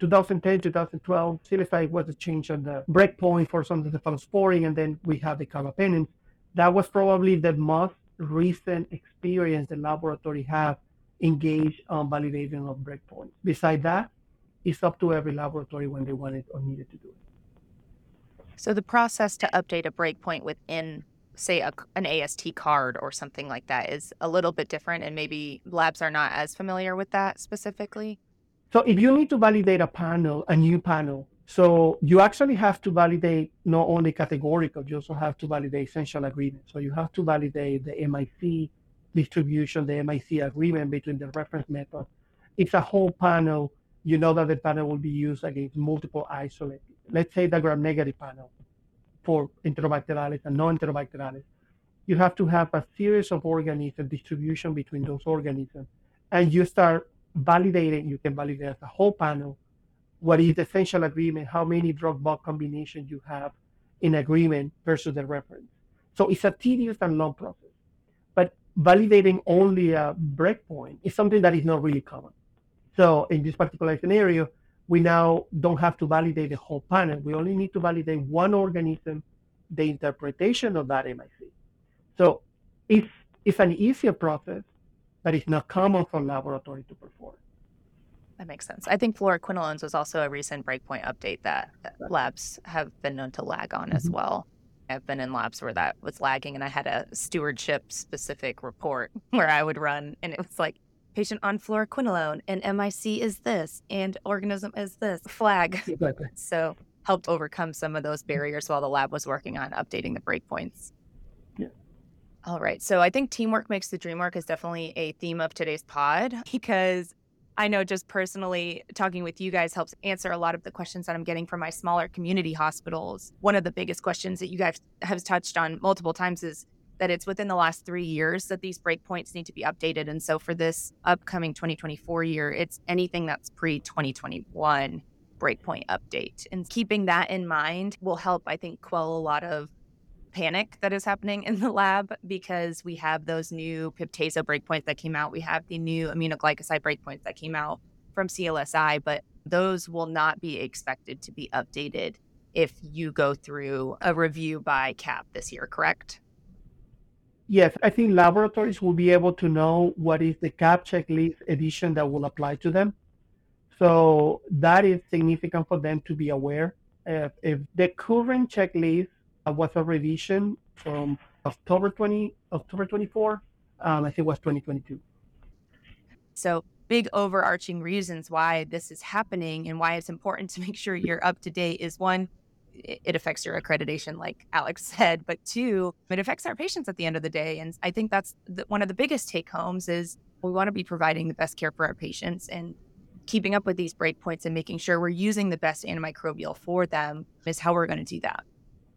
2010, 2012, CLSI was a change on the breakpoint for some of the cephalosporin, and then we have the carbapenems. That was probably the most recent experience the laboratory have engaged on validation of breakpoints. Besides that, it's up to every laboratory when they want it or needed to do it. So the process to update a breakpoint within, say, a, an AST card or something like that is a little bit different, and maybe labs are not as familiar with that specifically. So if you need to validate a panel, a new panel, so you actually have to validate not only categorical, you also have to validate essential agreement. So you have to validate the MIC distribution, the MIC agreement between the reference method. It's a whole panel. You know that the panel will be used against multiple isolates. Let's say the gram-negative panel for Enterobacterales and non-Enterobacterales. You have to have a series of organisms, distribution between those organisms, and you start validating. You can validate as a whole panel what is the essential agreement, how many drug bug combinations you have in agreement versus the reference. So it's a tedious and long process. But validating only a breakpoint is something that is not really common. So in this particular scenario, we now don't have to validate the whole panel. We only need to validate one organism, the interpretation of that MIC. So it's, it's an easier process, but it's not common for laboratory to perform. That makes sense. I think fluoroquinolones was also a recent breakpoint update that labs have been known to lag on mm-hmm. as well. I've been in labs where that was lagging, and I had a stewardship specific report where I would run, and it was like patient on fluoroquinolone, and MIC is this, and organism is this flag. Exactly. So helped overcome some of those barriers while the lab was working on updating the breakpoints. Yeah. All right. So I think teamwork makes the dream work is definitely a theme of today's pod because I know just personally talking with you guys helps answer a lot of the questions that I'm getting from my smaller community hospitals. One of the biggest questions that you guys have touched on multiple times is that it's within the last three years that these breakpoints need to be updated. And so for this upcoming 2024 year, it's anything that's pre 2021 breakpoint update. And keeping that in mind will help, I think, quell a lot of panic that is happening in the lab because we have those new piptazo breakpoints that came out. We have the new aminoglycoside breakpoints that came out from CLSI, but those will not be expected to be updated if you go through a review by CAP this year, correct? Yes, I think laboratories will be able to know what is the CAP checklist edition that will apply to them. So that is significant for them to be aware. If, if the current checklist was a revision from October 20, October 24. Um, I think it was 2022. So big overarching reasons why this is happening and why it's important to make sure you're up to date is one, it affects your accreditation, like Alex said, but two, it affects our patients at the end of the day. And I think that's the, one of the biggest take homes is we want to be providing the best care for our patients and keeping up with these breakpoints and making sure we're using the best antimicrobial for them is how we're going to do that.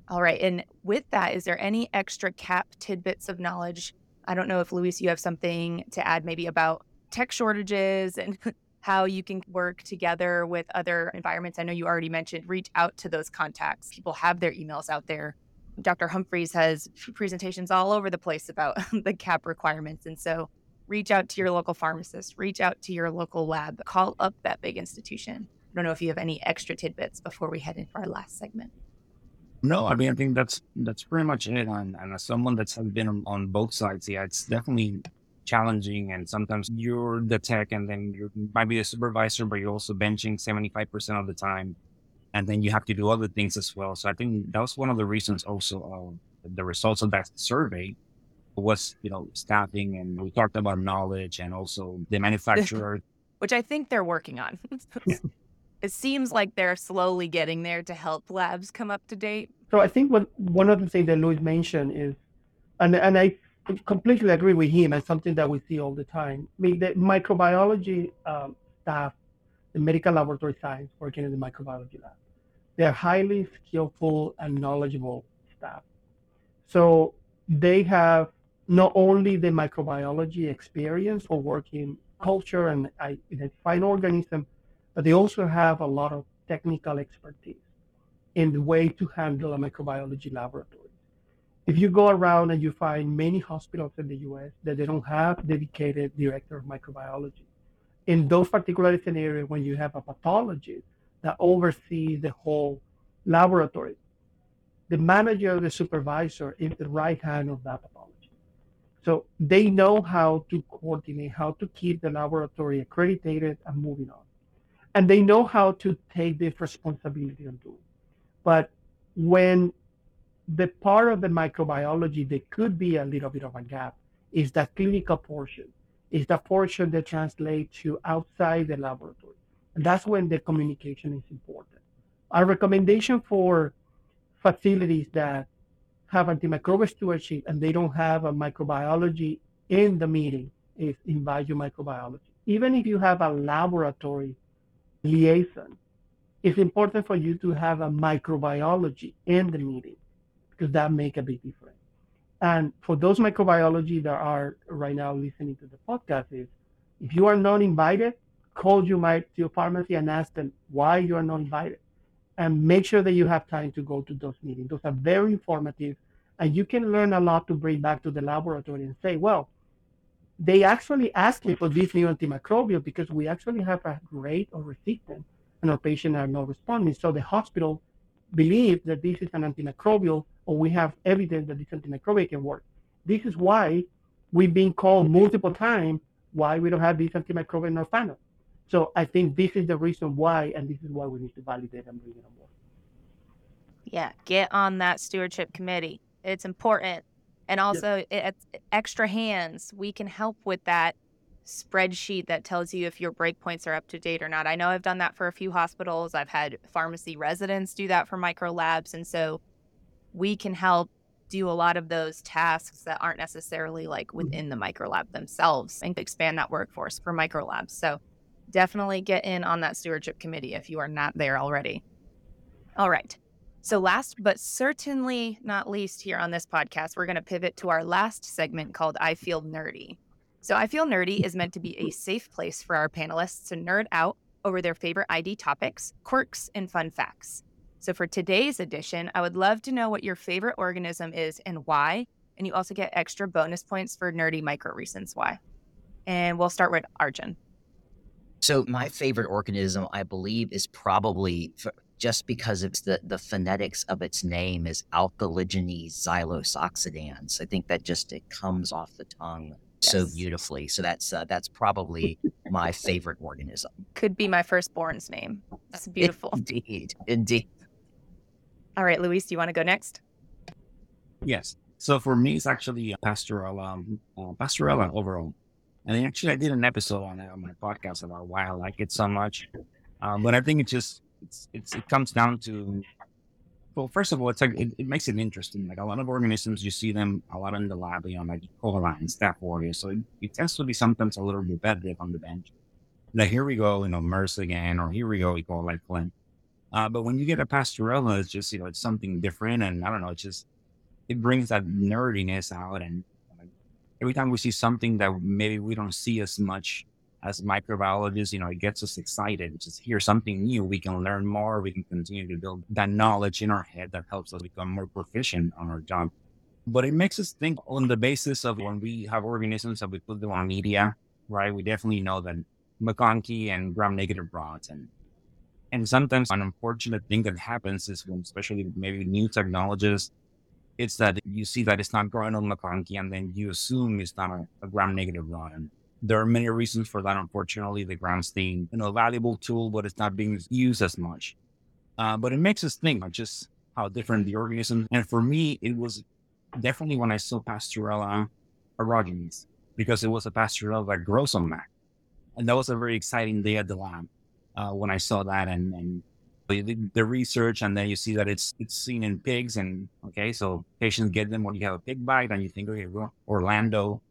All right. And with that, is there any extra CAP tidbits of knowledge? I don't know if Luis, you have something to add maybe about tech shortages and how you can work together with other environments. I know you already mentioned reach out to those contacts. People have their emails out there. Dr. Humphries has presentations all over the place about the CAP requirements. And so reach out to your local pharmacist, reach out to your local lab, call up that big institution. I don't know if you have any extra tidbits before we head into our last segment. No, I mean I think that's that's pretty much it. And, and as someone that's been on, on both sides, yeah, it's definitely challenging. And sometimes you're the tech, and then you might be the supervisor, but you're also benching seventy five percent of the time, and then you have to do other things as well. So I think that was one of the reasons also of the results of that survey was you know staffing, and we talked about knowledge and also the manufacturer, which I think they're working on. It seems like they're slowly getting there to help labs come up to date. So I think what one of the things that Luis mentioned is, and and I I completely agree with him and something that we see all the time. I mean, the microbiology um, staff, the medical laboratory science working in the microbiology lab, they're highly skillful and knowledgeable staff. So they have not only the microbiology experience for working culture and identifying organism, but they also have a lot of technical expertise in the way to handle a microbiology laboratory. If you go around and you find many hospitals in the US that they don't have dedicated director of microbiology, in those particular scenarios when you have a pathologist that oversees the whole laboratory, the manager or the supervisor is the right hand of that pathologist. So they know how to coordinate, how to keep the laboratory accredited and moving on. And they know how to take this responsibility and do. But when the part of the microbiology that could be a little bit of a gap is that clinical portion, is the portion that translates to outside the laboratory. And that's when the communication is important. Our recommendation for facilities that have antimicrobial stewardship and they don't have a microbiology in the meeting is invite your microbiology. Even if you have a laboratory liaison, it's important for you to have a microbiology in the meeting because that make a big difference. And for those microbiology that are right now listening to the podcast is if you are not invited, call your, your pharmacy and ask them why you are not invited and make sure that you have time to go to those meetings. Those are very informative, and you can learn a lot to bring back to the laboratory and say, well, they actually asked me for this new antimicrobial because we actually have a rate of resistance and our patients are not responding. So the hospital believes that this is an antimicrobial or we have evidence that this antimicrobial can work. This is why we've been called multiple times why we don't have this antimicrobial in our panel. So I think this is the reason why, and this is why we need to validate and bring it on board. Yeah, get on that stewardship committee. It's important. And also, yep. it, extra hands, we can help with that spreadsheet that tells you if your breakpoints are up to date or not. I know I've done that for a few hospitals. I've had pharmacy residents do that for micro labs. And so we can help do a lot of those tasks that aren't necessarily like mm-hmm. within the micro lab themselves and expand that workforce for micro labs. So definitely get in on that stewardship committee if you are not there already. All right. So, last but certainly not least here on this podcast, we're going to pivot to our last segment called I Feel Nerdy. So, I Feel Nerdy is meant to be a safe place for our panelists to nerd out over their favorite ID topics, quirks, and fun facts. So, for today's edition, I would love to know what your favorite organism is and why. And you also get extra bonus points for nerdy micro reasons why. And we'll start with Arjun. So my favorite organism, I believe, is probably just because it's the, the phonetics of its name is Alcaligenes xylosoxidans. I think that just it comes off the tongue yes. so beautifully. So that's uh, that's probably my favorite organism. Could be my firstborn's name. That's beautiful. Indeed, indeed. All right, Luis, do you want to go next? Yes. So for me, it's actually Pasteurella, um, uh, Pasteurella overall. And actually, I did an episode on it on my podcast about why I like it so much. Um, but I think it just it's, it's it comes down to well, first of all, it's like it, it, makes it interesting. Like a lot of organisms, you see them a lot in the lab, you know, like coli and staph aureus. So it, it, tends to be sometimes a little repetitive on the bench. Like here we go, you know, MRSA again, or here we go, go like Flint. Uh, but when you get a pasteurella, it's just you know, it's something different, and I don't know, it's just it brings that nerdiness out, and every time we see something that maybe we don't see as much as microbiologists, you know, it gets us excited. Just hear something new, we can learn more, we can continue to build that knowledge in our head that helps us become more proficient on our job. But it makes us think on the basis of when we have organisms that we put them on media, right? We definitely know that MacConkey and gram negative rods and and sometimes an unfortunate thing that happens is when especially maybe new technologists it's that you see that it's not growing on MacConkey and then you assume it's not a, a gram negative run. There are many reasons for that. Unfortunately, the gram stain, you know, a valuable tool, but it's not being used as much. Uh, but it makes us think of just how different the organism. And for me, it was definitely when I saw Pasteurella aerogenes because it was a Pasteurella that grows on Mac. And that was a very exciting day at the lab uh, when I saw that. And, and the research and then you see that it's it's seen in pigs and okay, so patients get them when you have a pig bite and you think, okay, well, Orlando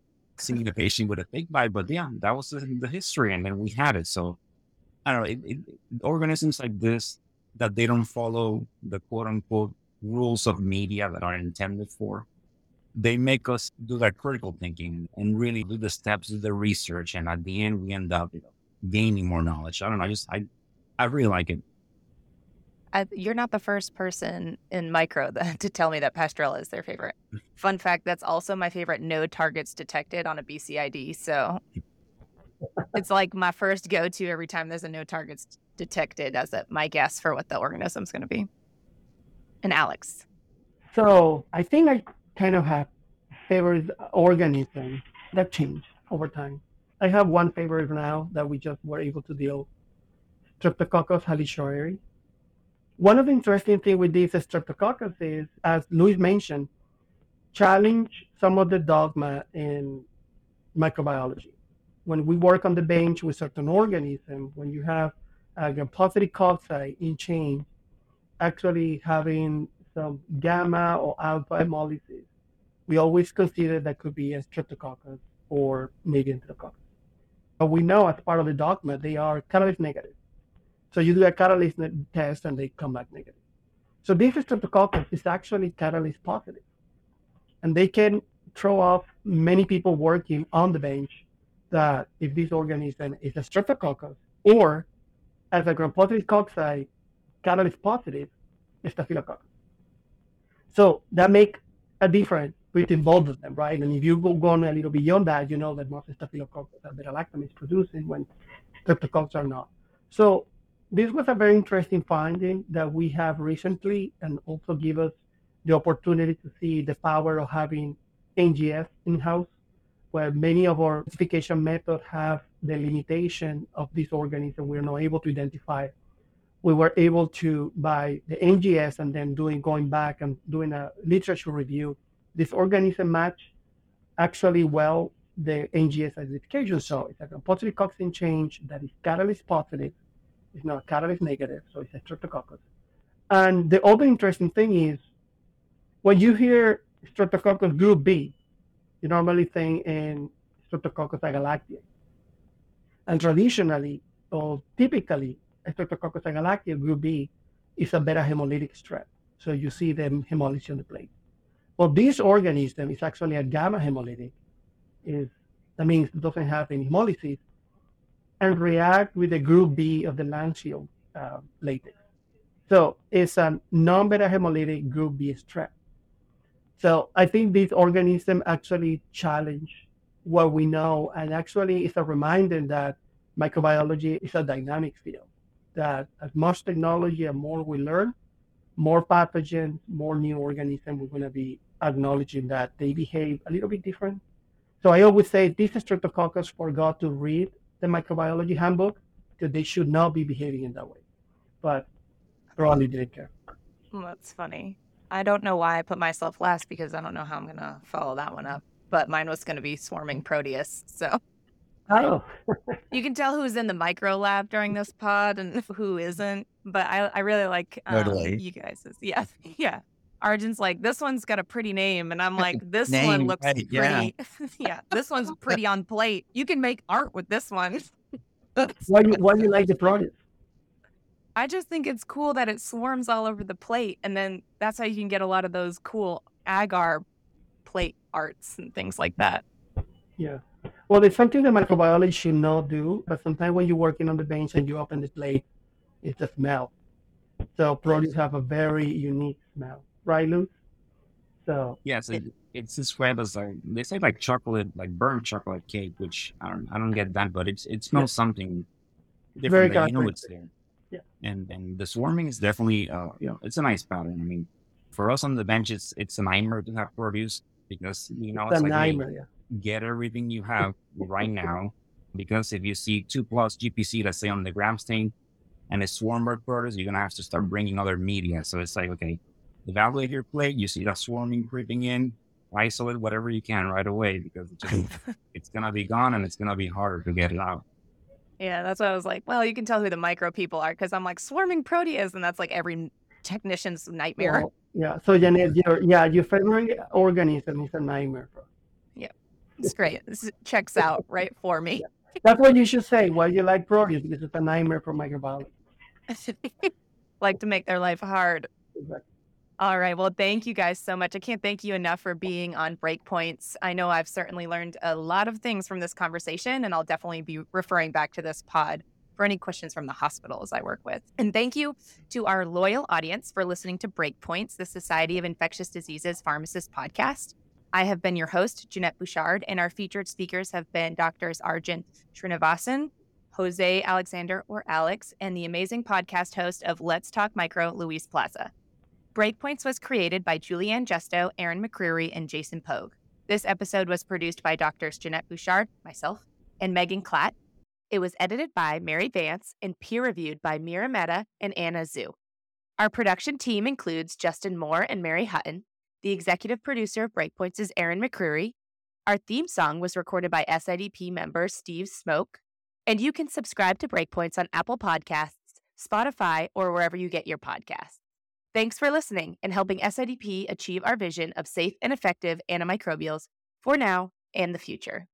seeing the patient with a pig bite, but yeah, that was the, the history and then we had it. So I don't know, it, it, organisms like this that they don't follow the quote unquote rules of media that are intended for, they make us do that critical thinking and really do the steps of the research. And at the end, we end up you know, gaining more knowledge. I don't know. I just, I, I really like it. I, you're not the first person in micro that, to tell me that Pasteurella is their favorite. Mm. Fun fact: that's also my favorite no targets detected on a BCID. So it's like my first go-to every time there's a no targets detected as a, my guess for what the organism's going to be. And Alex. So I think I kind of have favorite organisms that change over time. I have one favorite now that we just were able to deal, Streptococcus halichoeri. One of the interesting things with these Streptococcus is, as Luis mentioned, challenge some of the dogma in microbiology. When we work on the bench with certain organisms, when you have a gram-positive cocci in change, actually having some gamma or alpha hemolysis, we always consider that could be a streptococcus or maybe enterococcus. But we know as part of the dogma, they are catalase negative. So you do a catalase test and they come back negative. So this streptococcus is actually catalase positive. And they can throw off many people working on the bench that if this organism is a streptococcus or as a gram-positive cocci catalase positive staphylococcus. So that make a difference between both of them, right? And if you go on a little beyond that, you know that most staphylococcus are beta-lactamase producing when streptococcus are not. So this was a very interesting finding that we have recently and also give us the opportunity to see the power of having NGS in-house, where many of our classification methods have the limitation of this organism we're not able to identify we were able to by the NGS and then doing going back and doing a literature review, this organism match actually well the NGS identification. So it's a positive coxin change that is catalase positive, it's not catalase negative, so it's a streptococcus. And the other interesting thing is when you hear streptococcus group B, you normally think in streptococcus agalactiae. And traditionally, or typically, Streptococcus agalactiae group B is a beta hemolytic strep. So you see them hemolysis on the plate. Well, this organism is actually a gamma hemolytic. Is that means it doesn't have any hemolysis and react with the group B of the Lancefield uh, latex. So it's a non-beta hemolytic group B strep. So I think this organism actually challenge what we know, and actually it's a reminder that microbiology is a dynamic field that as much technology and more we learn, more pathogens, more new organisms, we're going to be acknowledging that they behave a little bit different. So I always say this Streptococcus forgot to read the microbiology handbook because they should not be behaving in that way. But probably didn't care. That's funny. I don't know why I put myself last because I don't know how I'm going to follow that one up. But mine was going to be swarming Proteus. So Oh. you can tell who's in the micro lab during this pod and who isn't. But I, I really like um, Totally. you guys. Yeah, yeah. Arjun's like, this one's got a pretty name, and I'm like, this one looks right, pretty. yeah. Yeah. this one's pretty on plate. You can make art with this one. why you why you like the product? I just think it's cool that it swarms all over the plate, and then that's how you can get a lot of those cool agar plate arts and things like that. Yeah. Well, there's something that microbiology should not do, but sometimes when you're working on the bench and you open the plate, it's the smell. So Proteus have a very unique smell, right, Lou? So Yeah, so it's described as like they say like chocolate, like burnt chocolate cake, which I don't I don't get that, but it's it smells something Very different that you know it's there. Yeah. And and the swarming is definitely uh you know it's a nice pattern. I mean, for us on the bench, it's it's an nightmare to have Proteus because you know the it's like nightmare, yeah. get everything you have right now because if you see two plus GPC, let's say on the gram stain, and it's swarm bird Proteus, you're gonna have to start bringing other media. So it's like okay, evaluate your plate. You see that swarming creeping in, isolate whatever you can right away because it's just it's gonna be gone and it's gonna be harder to get it out. Yeah, that's what I was like. Well, you can tell who the micro people are because I'm like swarming Proteus, and that's like every technician's nightmare. Well, yeah. So Jeannette, your yeah, your favorite organism is a nightmare. For It's great. This checks out right for me. That's what you should say. Why you like proteus because it's a nightmare for microbiology. like to make their life hard. Exactly. All right. Well, thank you guys so much. I can't thank you enough for being on Breakpoints. I know I've certainly learned a lot of things from this conversation, and I'll definitely be referring back to this pod for any questions from the hospitals I work with. And thank you to our loyal audience for listening to Breakpoints, the Society of Infectious Diseases Pharmacist podcast. I have been your host, Jeannette Bouchard, and our featured speakers have been Doctors Arjun Srinivasan, Jose Alexander or Alex, and the amazing podcast host of Let's Talk Micro, Luis Plaza. Breakpoints was created by Julianne Justo, Aaron McCreary, and Jason Pogue. This episode was produced by Doctors Jeannette Bouchard, myself, and Megan Klatt. It was edited by Mary Vance and peer reviewed by Mira Mehta and Anna Zhu. Our production team includes Justin Moore and Mary Hutton. The executive producer of Breakpoints is Aaron McCreary. Our theme song was recorded by SIDP member Steve Smoke. And you can subscribe to Breakpoints on Apple Podcasts, Spotify, or wherever you get your podcasts. Thanks for listening and helping SIDP achieve our vision of safe and effective antimicrobials for now and the future.